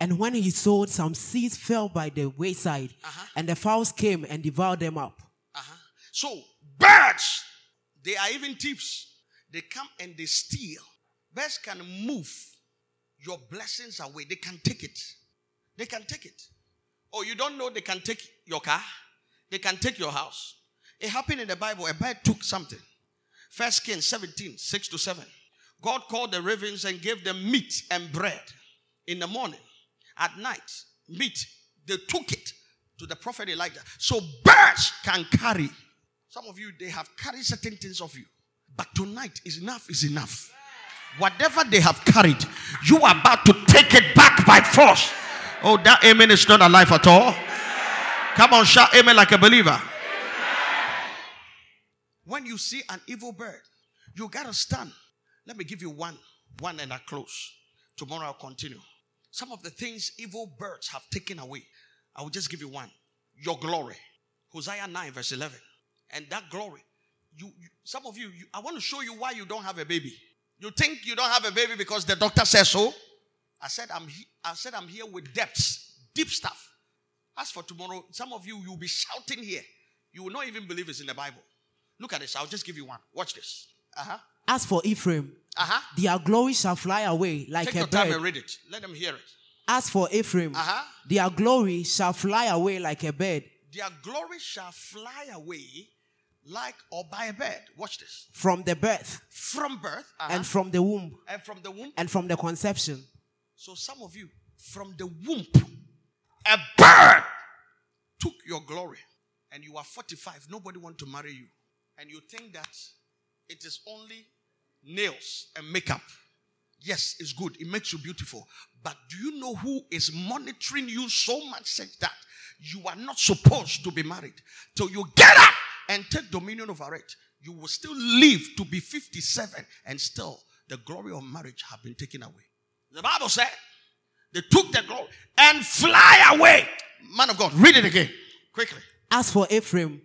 Speaker 4: And when he sowed, some seeds fell by the wayside, uh-huh. and the fowls came and devoured them up.
Speaker 2: Uh-huh. So, birds, they are even thieves. They come and they steal. Birds can move your blessings away. They can take it. They can take it. Oh, you don't know they can take your car? They can take your house. It happened in the Bible. A bird took something. First Kings 17, 6 to 7. God called the ravens and gave them meat and bread in the morning. At night, meat. They took it to the prophet Elijah. So birds can carry. Some of you, they have carried certain things of you. But tonight is enough, is enough. Whatever they have carried, you are about to take it back by force. Oh, that amen is not alive at all. Come on, shout amen like a believer. When you see an evil bird, you gotta stand. Let me give you one, one and I close. Tomorrow I'll continue. Some of the things evil birds have taken away. I will just give you one. Your glory. Hosea 9, verse 11. And that glory, you, you some of you, you, I want to show you why you don't have a baby. You think you don't have a baby because the doctor says so? I said I'm he, I said I'm here with depths, deep stuff. As for tomorrow, some of you you'll be shouting here. You will not even believe it's in the Bible. Look at this. I'll just give you one. Watch this. Uh-huh.
Speaker 4: As for Ephraim, uh-huh. their glory shall fly away like
Speaker 2: Take
Speaker 4: a
Speaker 2: your
Speaker 4: bird.
Speaker 2: time and read it. Let them hear it.
Speaker 4: As for Ephraim,
Speaker 2: uh-huh.
Speaker 4: their glory shall fly away like a bird.
Speaker 2: Their glory shall fly away like or by a bird. Watch this.
Speaker 4: From the birth.
Speaker 2: From birth. Uh-huh.
Speaker 4: And from the womb.
Speaker 2: And from the womb.
Speaker 4: And from the conception.
Speaker 2: So some of you, from the womb, a bird took your glory. And you are 45. Nobody want to marry you and you think that it is only nails and makeup. Yes, it's good. It makes you beautiful. But do you know who is monitoring you so much such that you are not supposed to be married? Till you get up and take dominion over it, you will still live to be 57 and still the glory of marriage have been taken away. The Bible said they took the glory and fly away. Man of God, read it again. Quickly.
Speaker 4: As for Ephraim,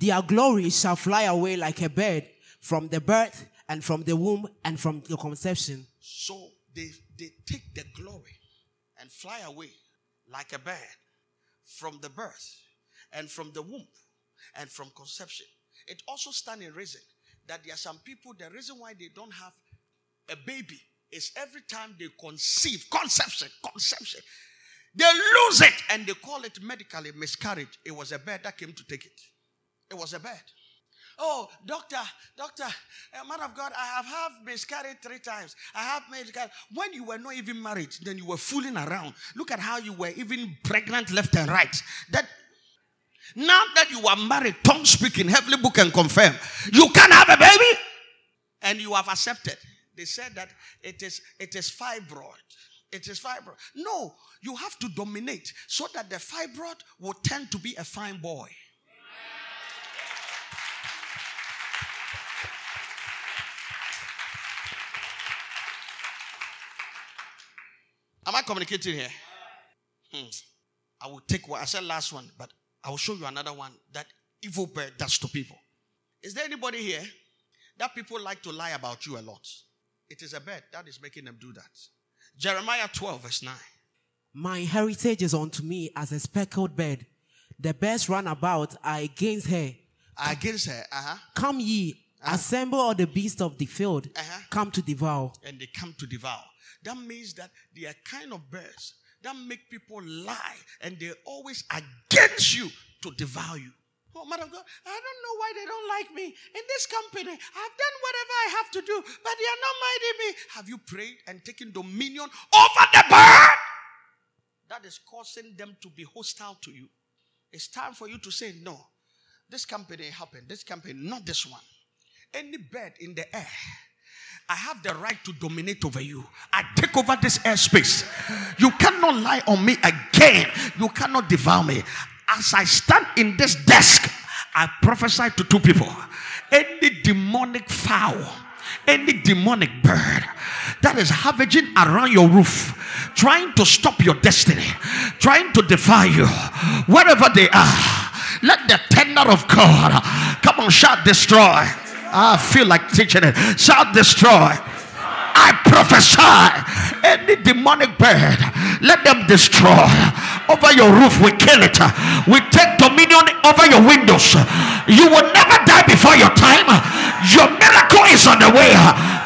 Speaker 4: their glory shall fly away like a bird from the birth and from the womb and from the conception.
Speaker 2: So they, they take the glory and fly away like a bird from the birth and from the womb and from conception. It also stands in reason that there are some people, the reason why they don't have a baby is every time they conceive, conception, conception, they lose it and they call it medically miscarriage. It was a bird that came to take it. It was a bed. Oh, doctor, doctor, uh, man of God, I have had miscarried three times. I have miscarried. When you were not even married, then you were fooling around. Look at how you were even pregnant left and right. That now that you are married, tongue speaking, heavenly book and confirm, you can have a baby, and you have accepted. They said that it is it is fibroid. It is fibroid. No, you have to dominate so that the fibroid will tend to be a fine boy. Am I communicating here? Hmm. I will take what I said last one, but I will show you another one that evil bird does to people. Is there anybody here that people like to lie about you a lot? It is a bird that is making them do that. Jeremiah 12, verse 9.
Speaker 4: My heritage is unto me as a speckled bird. The birds run about are against her.
Speaker 2: Against her, uh-huh.
Speaker 4: Come ye, assemble all the beasts of the field,
Speaker 2: Uh-huh.
Speaker 4: come to devour.
Speaker 2: And they come to devour. That means that they are kind of birds that make people lie and they're always against you to devour you. Oh, of God, I don't know why they don't like me in this company. I've done whatever I have to do, but they are not minding me. Have you prayed and taken dominion over the bird? That is causing them to be hostile to you. It's time for you to say, No, this company happened, this company, not this one. Any bird in the air I have the right to dominate over you. I take over this airspace. You cannot lie on me again. You cannot devour me. As I stand in this desk, I prophesy to two people. Any demonic fowl, any demonic bird that is hovering around your roof, trying to stop your destiny, trying to defy you, wherever they are, let the tender of God come on, shout, destroy. I feel like teaching it. Shall destroy. I prophesy any demonic bird, let them destroy. Over your roof, we kill it. We take dominion over your windows. You will never die before your time. Your miracle is on the way.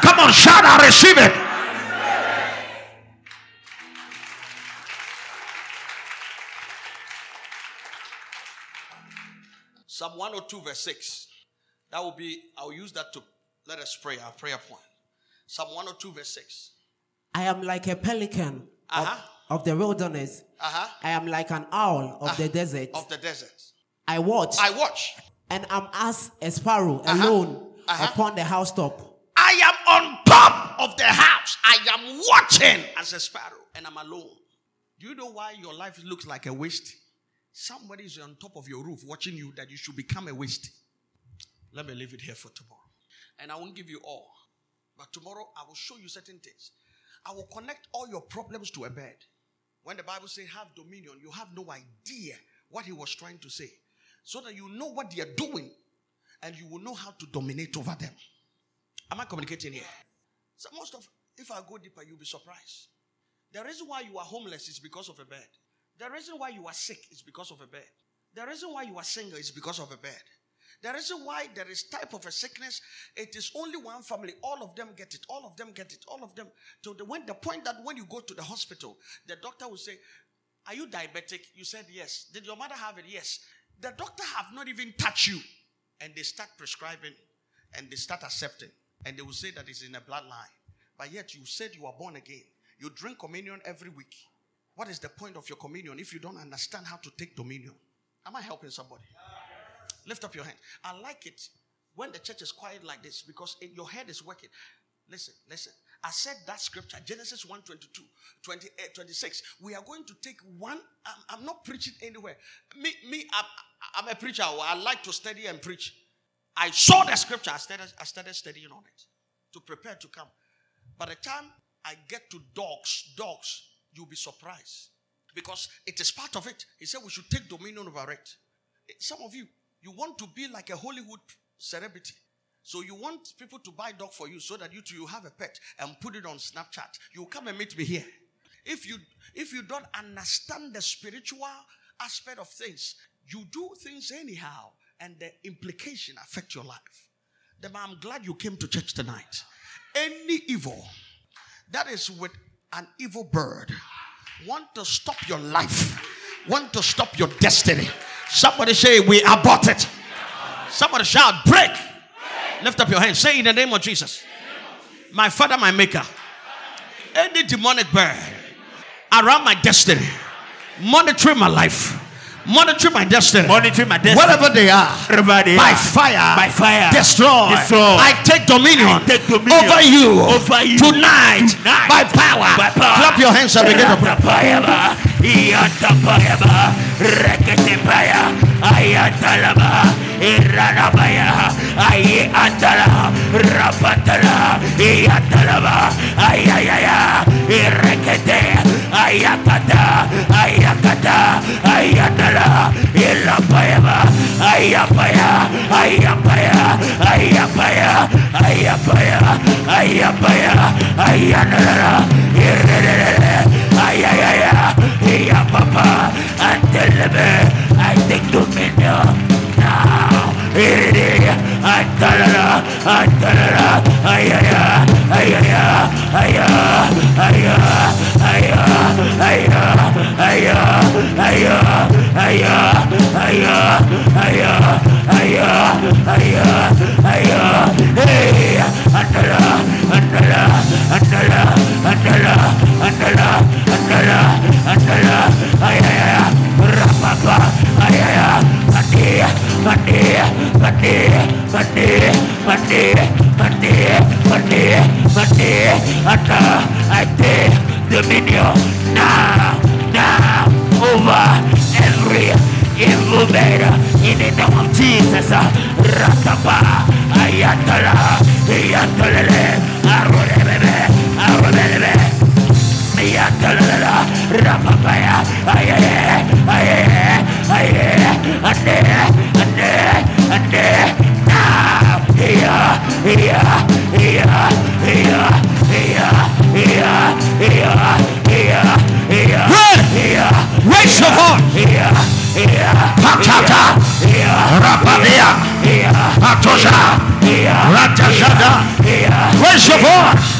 Speaker 2: Come on, shout, I receive it. Psalm 102, verse 6. That will be, I'll use that to let us pray, our prayer point. Psalm 102, verse 6.
Speaker 4: I am like a pelican
Speaker 2: Uh-huh.
Speaker 4: of, of the wilderness.
Speaker 2: Uh huh.
Speaker 4: I am like an owl of the desert.
Speaker 2: Of the desert.
Speaker 4: I watch
Speaker 2: I watch.
Speaker 4: and I'm as a sparrow
Speaker 2: Uh-huh.
Speaker 4: alone
Speaker 2: Uh-huh.
Speaker 4: upon the housetop.
Speaker 2: I am on top of the house. I am watching as a sparrow and I'm alone. Do you know why your life looks like a waste? Somebody is on top of your roof watching you that you should become a waste. Let me leave it here for tomorrow. And I won't give you all. But tomorrow I will show you certain things. I will connect all your problems to a bed. When the Bible says have dominion, you have no idea what he was trying to say. So that you know what they are doing and you will know how to dominate over them. Am I communicating here? So most of if I go deeper, you'll be surprised. The reason why you are homeless is because of a bed. The reason why you are sick is because of a bed. The reason why you are single is because of a bed. The reason why there is type of a sickness, it is only one family. All of them get it. All of them get it. All of them. To the when the point that when you go to the hospital, the doctor will say, "Are you diabetic?" You said yes. Did your mother have it? Yes. The doctor have not even touched you, and they start prescribing, and they start accepting, and they will say that it's in a bloodline. But yet you said you are born again. You drink communion every week. What is the point of your communion if you don't understand how to take dominion? Am I helping somebody? Lift up your hand. I like it when the church is quiet like this because in your head is working. Listen, listen. I said that scripture, Genesis 1 22, 28, 26. We are going to take one. I'm, I'm not preaching anywhere. Me, me I'm, I'm a preacher. I like to study and preach. I saw the scripture. I started, I started studying on it to prepare to come. By the time I get to dogs, dogs, you'll be surprised because it is part of it. He said we should take dominion over it. Some of you, you want to be like a Hollywood celebrity. So you want people to buy dog for you so that you too you have a pet and put it on Snapchat. You come and meet me here. If you if you don't understand the spiritual aspect of things, you do things anyhow, and the implication affect your life. Then I'm glad you came to church tonight. Any evil that is with an evil bird want to stop your life, want to stop your destiny. Somebody say, We abort it. Somebody shout, break. Lift up your hands. Say in the name of Jesus. My father, my maker. Any demonic bird around my destiny, monitoring my life, monitoring my destiny,
Speaker 3: Monitoring my destiny.
Speaker 2: Whatever they are,
Speaker 3: they
Speaker 2: by
Speaker 3: are.
Speaker 2: fire,
Speaker 3: By fire.
Speaker 2: destroy.
Speaker 3: Destroy.
Speaker 2: I take dominion,
Speaker 3: I take dominion
Speaker 2: over you,
Speaker 3: over you
Speaker 2: tonight,
Speaker 3: tonight
Speaker 2: by power.
Speaker 3: by power.
Speaker 2: Clap your hands and begin to pray.
Speaker 3: Yatapayaba, Reketepaya, Ayatalaba, Iranabaya, Aye atala Rapatala, Yatalaba, Ayayaya, Irekete, Ayakata, Ayakata, Ayatala, Ilapayaba, Ayapaya, Ayapaya, Ayapaya, Ayapaya, Ayapaya, Ayanala, Irene, Ayayaya, Yapapa, Antelebe, I take dominion now. Antarara, antarara, ayara, ayara, ayara, ayara, ayara. Ata, I take dominion now, now, over every evil matter in the name of Jesus. Rakapa, Ayatala, Ayatalele, Arulebebe, Arulebebe. Yatalala, Rapapaya, Aye, Aye, Aye, Ande, Ande, Ande, now, here, here, here, here, Run!
Speaker 2: Raise your voice! Patata,
Speaker 3: Rapabia,
Speaker 2: Patosha,
Speaker 3: Ratajada,
Speaker 2: raise your voice.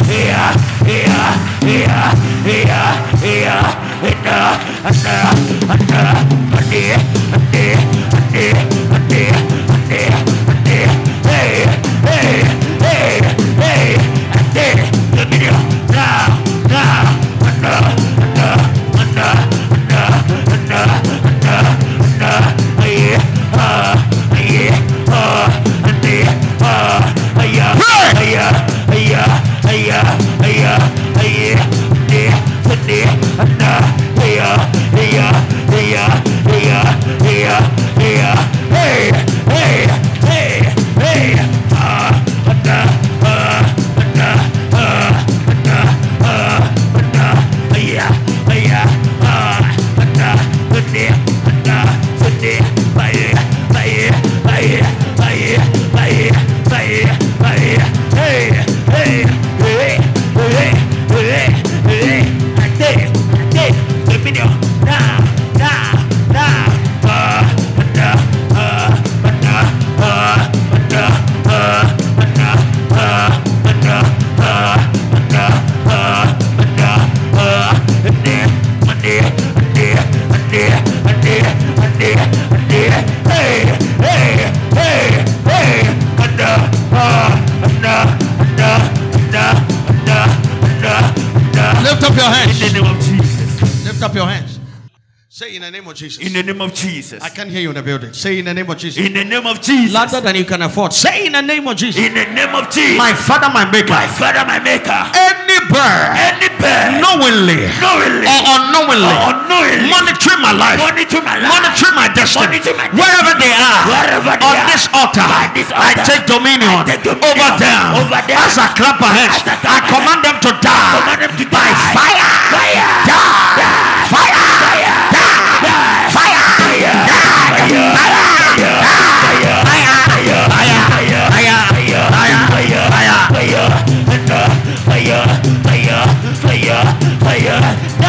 Speaker 3: The name of Jesus.
Speaker 2: In the name of Jesus. I can't hear you in the building. Say in the name of Jesus.
Speaker 3: In the name of Jesus.
Speaker 2: Louder than you can afford. Say in the name of Jesus.
Speaker 3: In the name of Jesus.
Speaker 2: My Father, my Maker.
Speaker 3: my Father, my Maker.
Speaker 2: Any bird,
Speaker 3: Any bird,
Speaker 2: knowingly
Speaker 3: knowingly
Speaker 2: or unknowingly,
Speaker 3: or unknowingly,
Speaker 2: monitoring my life,
Speaker 3: monitor my life,
Speaker 2: monitor my destiny,
Speaker 3: Monitor my destiny.
Speaker 2: wherever they are,
Speaker 3: Wherever they
Speaker 2: on
Speaker 3: are.
Speaker 2: this altar,
Speaker 3: By this
Speaker 2: I
Speaker 3: altar.
Speaker 2: take dominion,
Speaker 3: I take dominion
Speaker 2: over them.
Speaker 3: over them.
Speaker 2: As I clap my hands,
Speaker 3: I
Speaker 2: I command them to die
Speaker 3: command them to
Speaker 2: by
Speaker 3: die.
Speaker 2: fire.
Speaker 3: Fire. Fire.
Speaker 2: Die. Die. Fire.
Speaker 3: Fire.
Speaker 2: Die. Fire.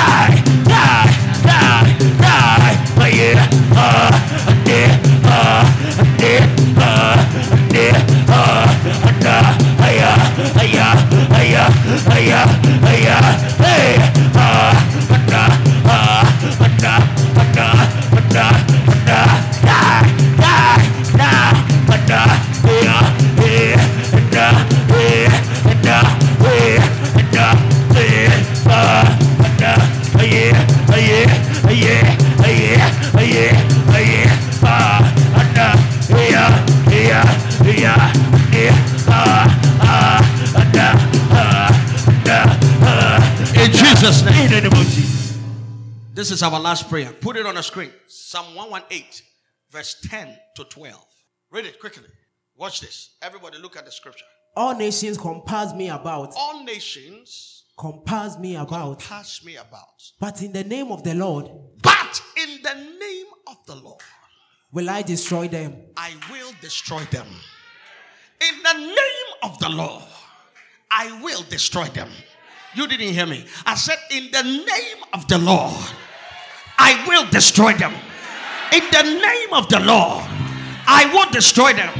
Speaker 3: die,
Speaker 2: die,
Speaker 3: die,
Speaker 2: die.
Speaker 3: But yeah, uh, yeah, uh, yeah, uh, yeah, uh, nah, yeah, yeah, yeah, yeah, yeah, yeah, hey.
Speaker 2: This is our last prayer. Put it on the screen. Psalm 118, verse 10 to 12. Read it quickly. Watch this. Everybody look at the scripture.
Speaker 4: All nations compass me about,
Speaker 2: All nations
Speaker 4: compass me about.
Speaker 2: pass me about.
Speaker 4: But in the name of the Lord
Speaker 2: But in the name of the Lord,
Speaker 4: will I destroy them.
Speaker 2: I will destroy them. In the name of the Lord, I will destroy them. You didn't hear me. I said, In the name of the Lord, I will destroy them. In the name of the Lord, I will destroy them.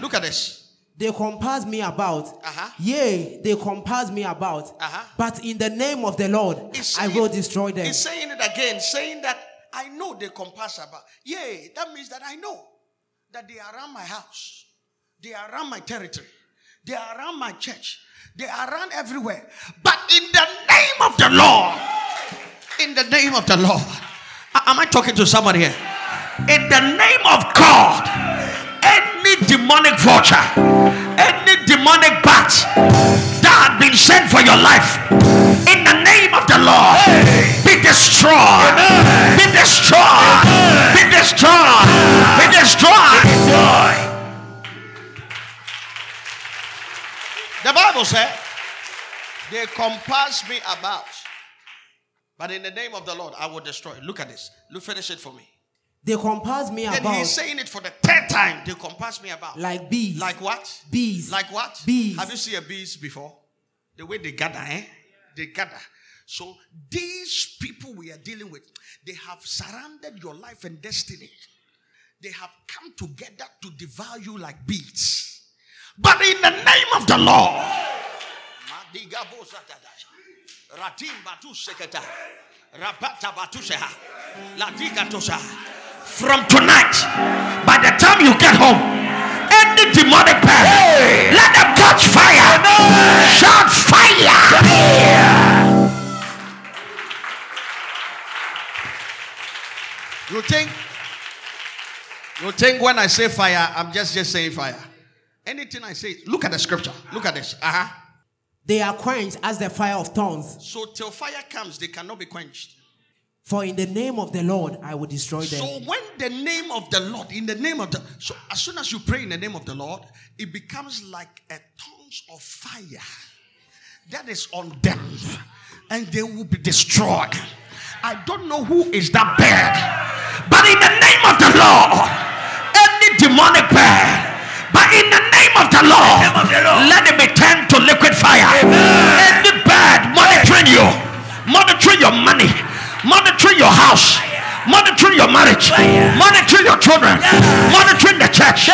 Speaker 2: Look at this.
Speaker 4: They compass me about.
Speaker 2: Uh-huh.
Speaker 4: Yea, they compass me about.
Speaker 2: Uh-huh.
Speaker 4: But in the name of the Lord, I will destroy them.
Speaker 2: He's saying it again, saying that I know they compass about. Yea, that means that I know that they are around my house, they are around my territory, they are around my church, they are around everywhere. But in the name of the Lord, in the name of the Lord, am I talking to somebody here? In the name of God, any demonic vulture, any demonic bat that had been sent for your life, in the name of the Lord, be destroyed, be destroyed, be destroyed, be destroyed. The Bible said, they compass me about. But in the name of the Lord, I will destroy. Look at this. Look, finish it for me.
Speaker 4: They compass me
Speaker 2: Then
Speaker 4: about
Speaker 2: he's saying it for the third time. They compass me about.
Speaker 4: like bees.
Speaker 2: Like what?
Speaker 4: bees.
Speaker 2: Like what?
Speaker 4: Bees.
Speaker 2: Have you seen a bees before? The way they gather, eh? They gather. So these people we are dealing with, they have surrounded your life and destiny. They have come together to devour you like bees. But in the name of the Lord. From tonight, by the time you get home, any demonic power, let them catch fire. Shout fire. You think? You think when I say fire, I'm just just saying fire. Anything I say, look at the scripture. Look at this. Uh huh.
Speaker 4: They are quenched as the fire of thorns.
Speaker 2: So till fire comes, they cannot be quenched.
Speaker 4: For in the name of the Lord I will destroy them.
Speaker 2: So when the name of the Lord, in the name of the, so as soon as you pray in the name of the Lord, it becomes like a tongues of fire that is on them, and they will be destroyed. I don't know who is that bad, but in the name of the Lord, any demonic bird, but in the name of the Lord, let it be turned to liquid fire. Any bird monitoring you, monitoring your money, monitoring your house, monitoring your marriage, monitoring your children, monitoring the church,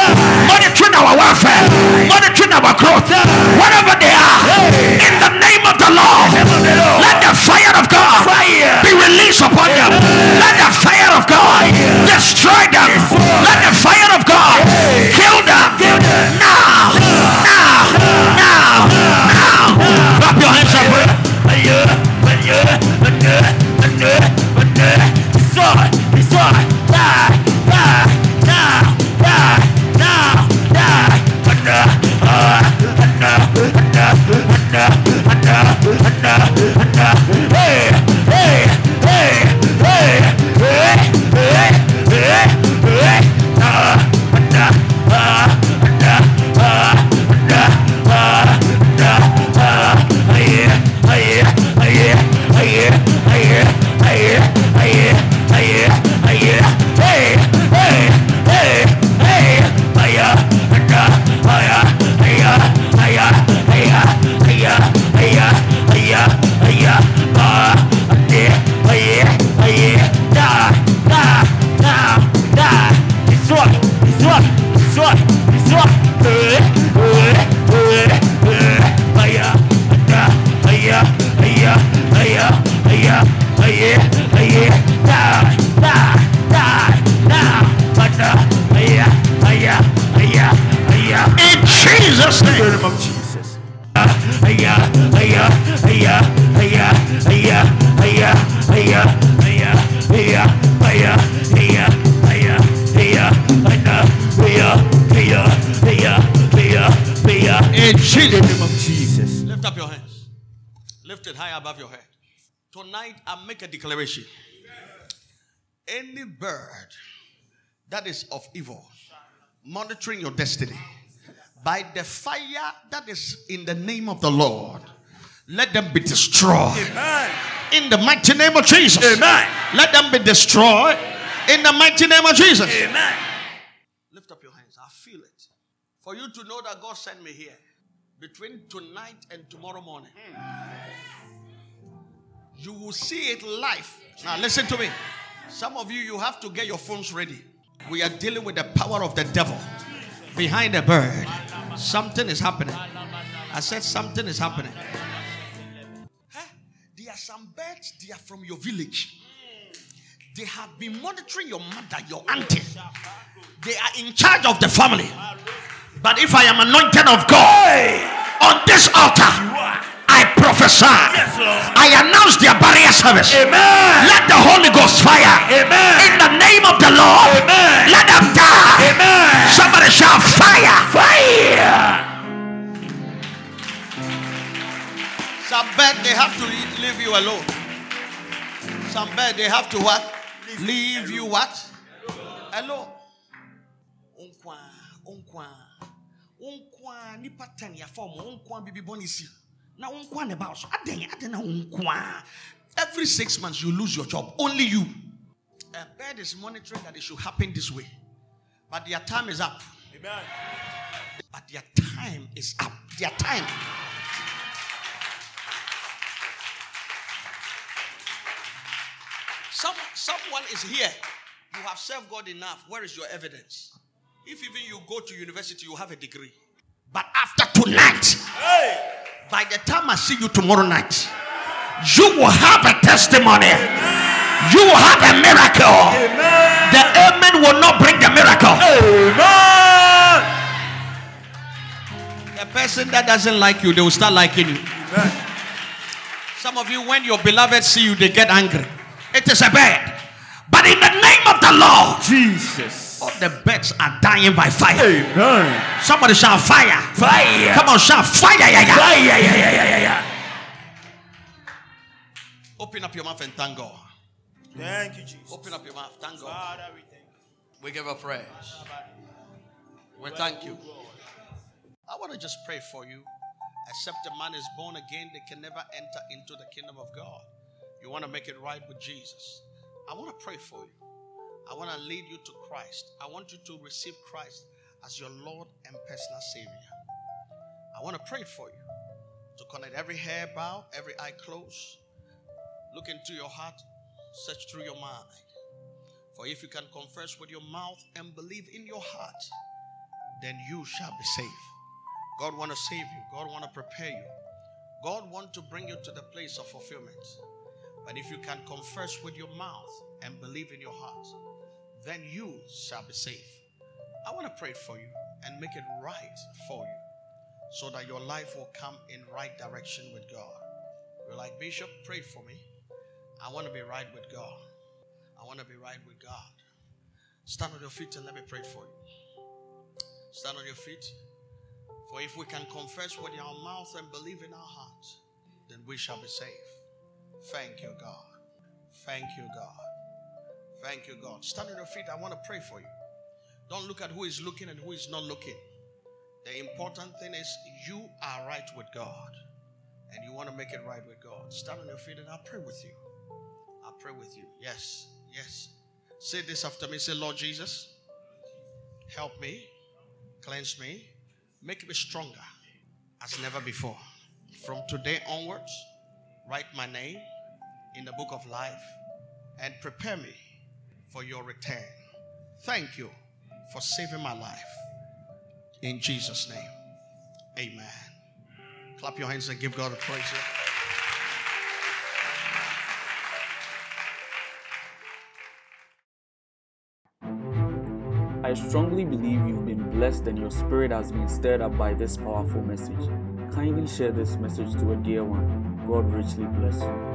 Speaker 2: monitoring our welfare, monitoring our growth, whatever they are, in the name of the Lord, let the fire of God be released upon them. Let the fire of God destroy them. Let the fire of God kill them. Now, In Jesus' name.
Speaker 3: of Jesus.
Speaker 2: In Jesus'
Speaker 3: name of Jesus.
Speaker 2: Lift up your hands. Lift it high above your head. Tonight, I make a declaration. Any bird that is of evil, monitoring your destiny, by the fire that is in the name of the Lord, let them be destroyed.
Speaker 3: Amen.
Speaker 2: In the mighty name of Jesus.
Speaker 3: Amen.
Speaker 2: Let them be destroyed. In the mighty name of Jesus.
Speaker 3: Amen.
Speaker 2: Lift up your hands. I feel it. For you to know that God sent me here between tonight and tomorrow morning. You will see it live. Now, listen to me. Some of you, you have to get your phones ready. We are dealing with the power of the devil behind the bird. Something is happening. I said, something is happening. Huh? There are some birds, they are from your village. They have been monitoring your mother, your auntie. They are in charge of the family. But if I am anointed of God on this altar, I prophesy.
Speaker 3: Yes,
Speaker 2: I announce their barrier service.
Speaker 3: Amen.
Speaker 2: Let the Holy Ghost fire.
Speaker 3: Amen.
Speaker 2: In the name of the Lord.
Speaker 3: Amen.
Speaker 2: Let them die.
Speaker 3: Amen.
Speaker 2: Somebody shout fire.
Speaker 3: Fire.
Speaker 2: Some bed they have to leave, leave you alone. Some bed they have to what? Leave you what? Alone. Unkwa, unkwa, unkwa. Nipa ten ya form. Unkwa bibi bonisi. Na unkwa ne ba so. Aden, aden na unkwa. Every six months you lose your job. Only you. A bed is monitoring that it should happen this way, but their time is up.
Speaker 3: Amen.
Speaker 2: But their time is up. Their time. Some, someone is here. You have served God enough. Where is your evidence? If even you go to university, you have a degree. But after tonight,
Speaker 3: Hey.
Speaker 2: By the time I see you tomorrow night, you will have a testimony. You will have a miracle.
Speaker 3: Amen.
Speaker 2: The amen will not bring the miracle.
Speaker 3: Amen.
Speaker 2: A person that doesn't like you, they will start liking you.
Speaker 3: Amen.
Speaker 2: Some of you, when your beloved see you, they get angry. It is a bad. But in the name of the Lord,
Speaker 3: Jesus.
Speaker 2: All the beds are dying by fire.
Speaker 3: Amen.
Speaker 2: Somebody shout fire.
Speaker 3: Fire.
Speaker 2: Come on, shout fire. Yeah, yeah.
Speaker 3: Fire. Yeah, yeah, yeah, yeah, yeah.
Speaker 2: Open up your mouth and thank God.
Speaker 3: Thank you, Jesus.
Speaker 2: Open up your mouth. Thank God.
Speaker 3: Father, we thank you.
Speaker 2: We give a praise. We thank you. I want to just pray for you. Except a man is born again, they can never enter into the kingdom of God. You want to make it right with Jesus. I want to pray for you. I want to lead you to Christ. I want you to receive Christ as your Lord and personal Savior. I want to pray for you to connect every hair bow, every eye closed. Look into your heart, search through your mind. For if you can confess with your mouth and believe in your heart, then you shall be saved. God want to save you. God want to prepare you. God want to bring you to the place of fulfillment. But if you can confess with your mouth and believe in your heart, then you shall be saved. I want to pray for you and make it right for you so that your life will come in right direction with God. You're like, Bishop, pray for me. I want to be right with God. I want to be right with God. Stand on your feet and let me pray for you. Stand on your feet. For if we can confess with our mouth and believe in our heart, then we shall be saved. Thank you, God. Thank you, God. Thank you, God. Stand on your feet. I want to pray for you. Don't look at who is looking and who is not looking. The important thing is you are right with God and you want to make it right with God. Stand on your feet and I'll pray with you. I'll pray with you. Yes, yes. Say this after me. Say, Lord Jesus, help me, cleanse me, make me stronger as never before. From today onwards, write my name in the book of life and prepare me for your return. Thank you for saving my life. In Jesus' name, amen. Clap your hands and give God a praise.
Speaker 5: I strongly believe you've been blessed and your spirit has been stirred up by this powerful message. Kindly share this message to a dear one. God richly bless you.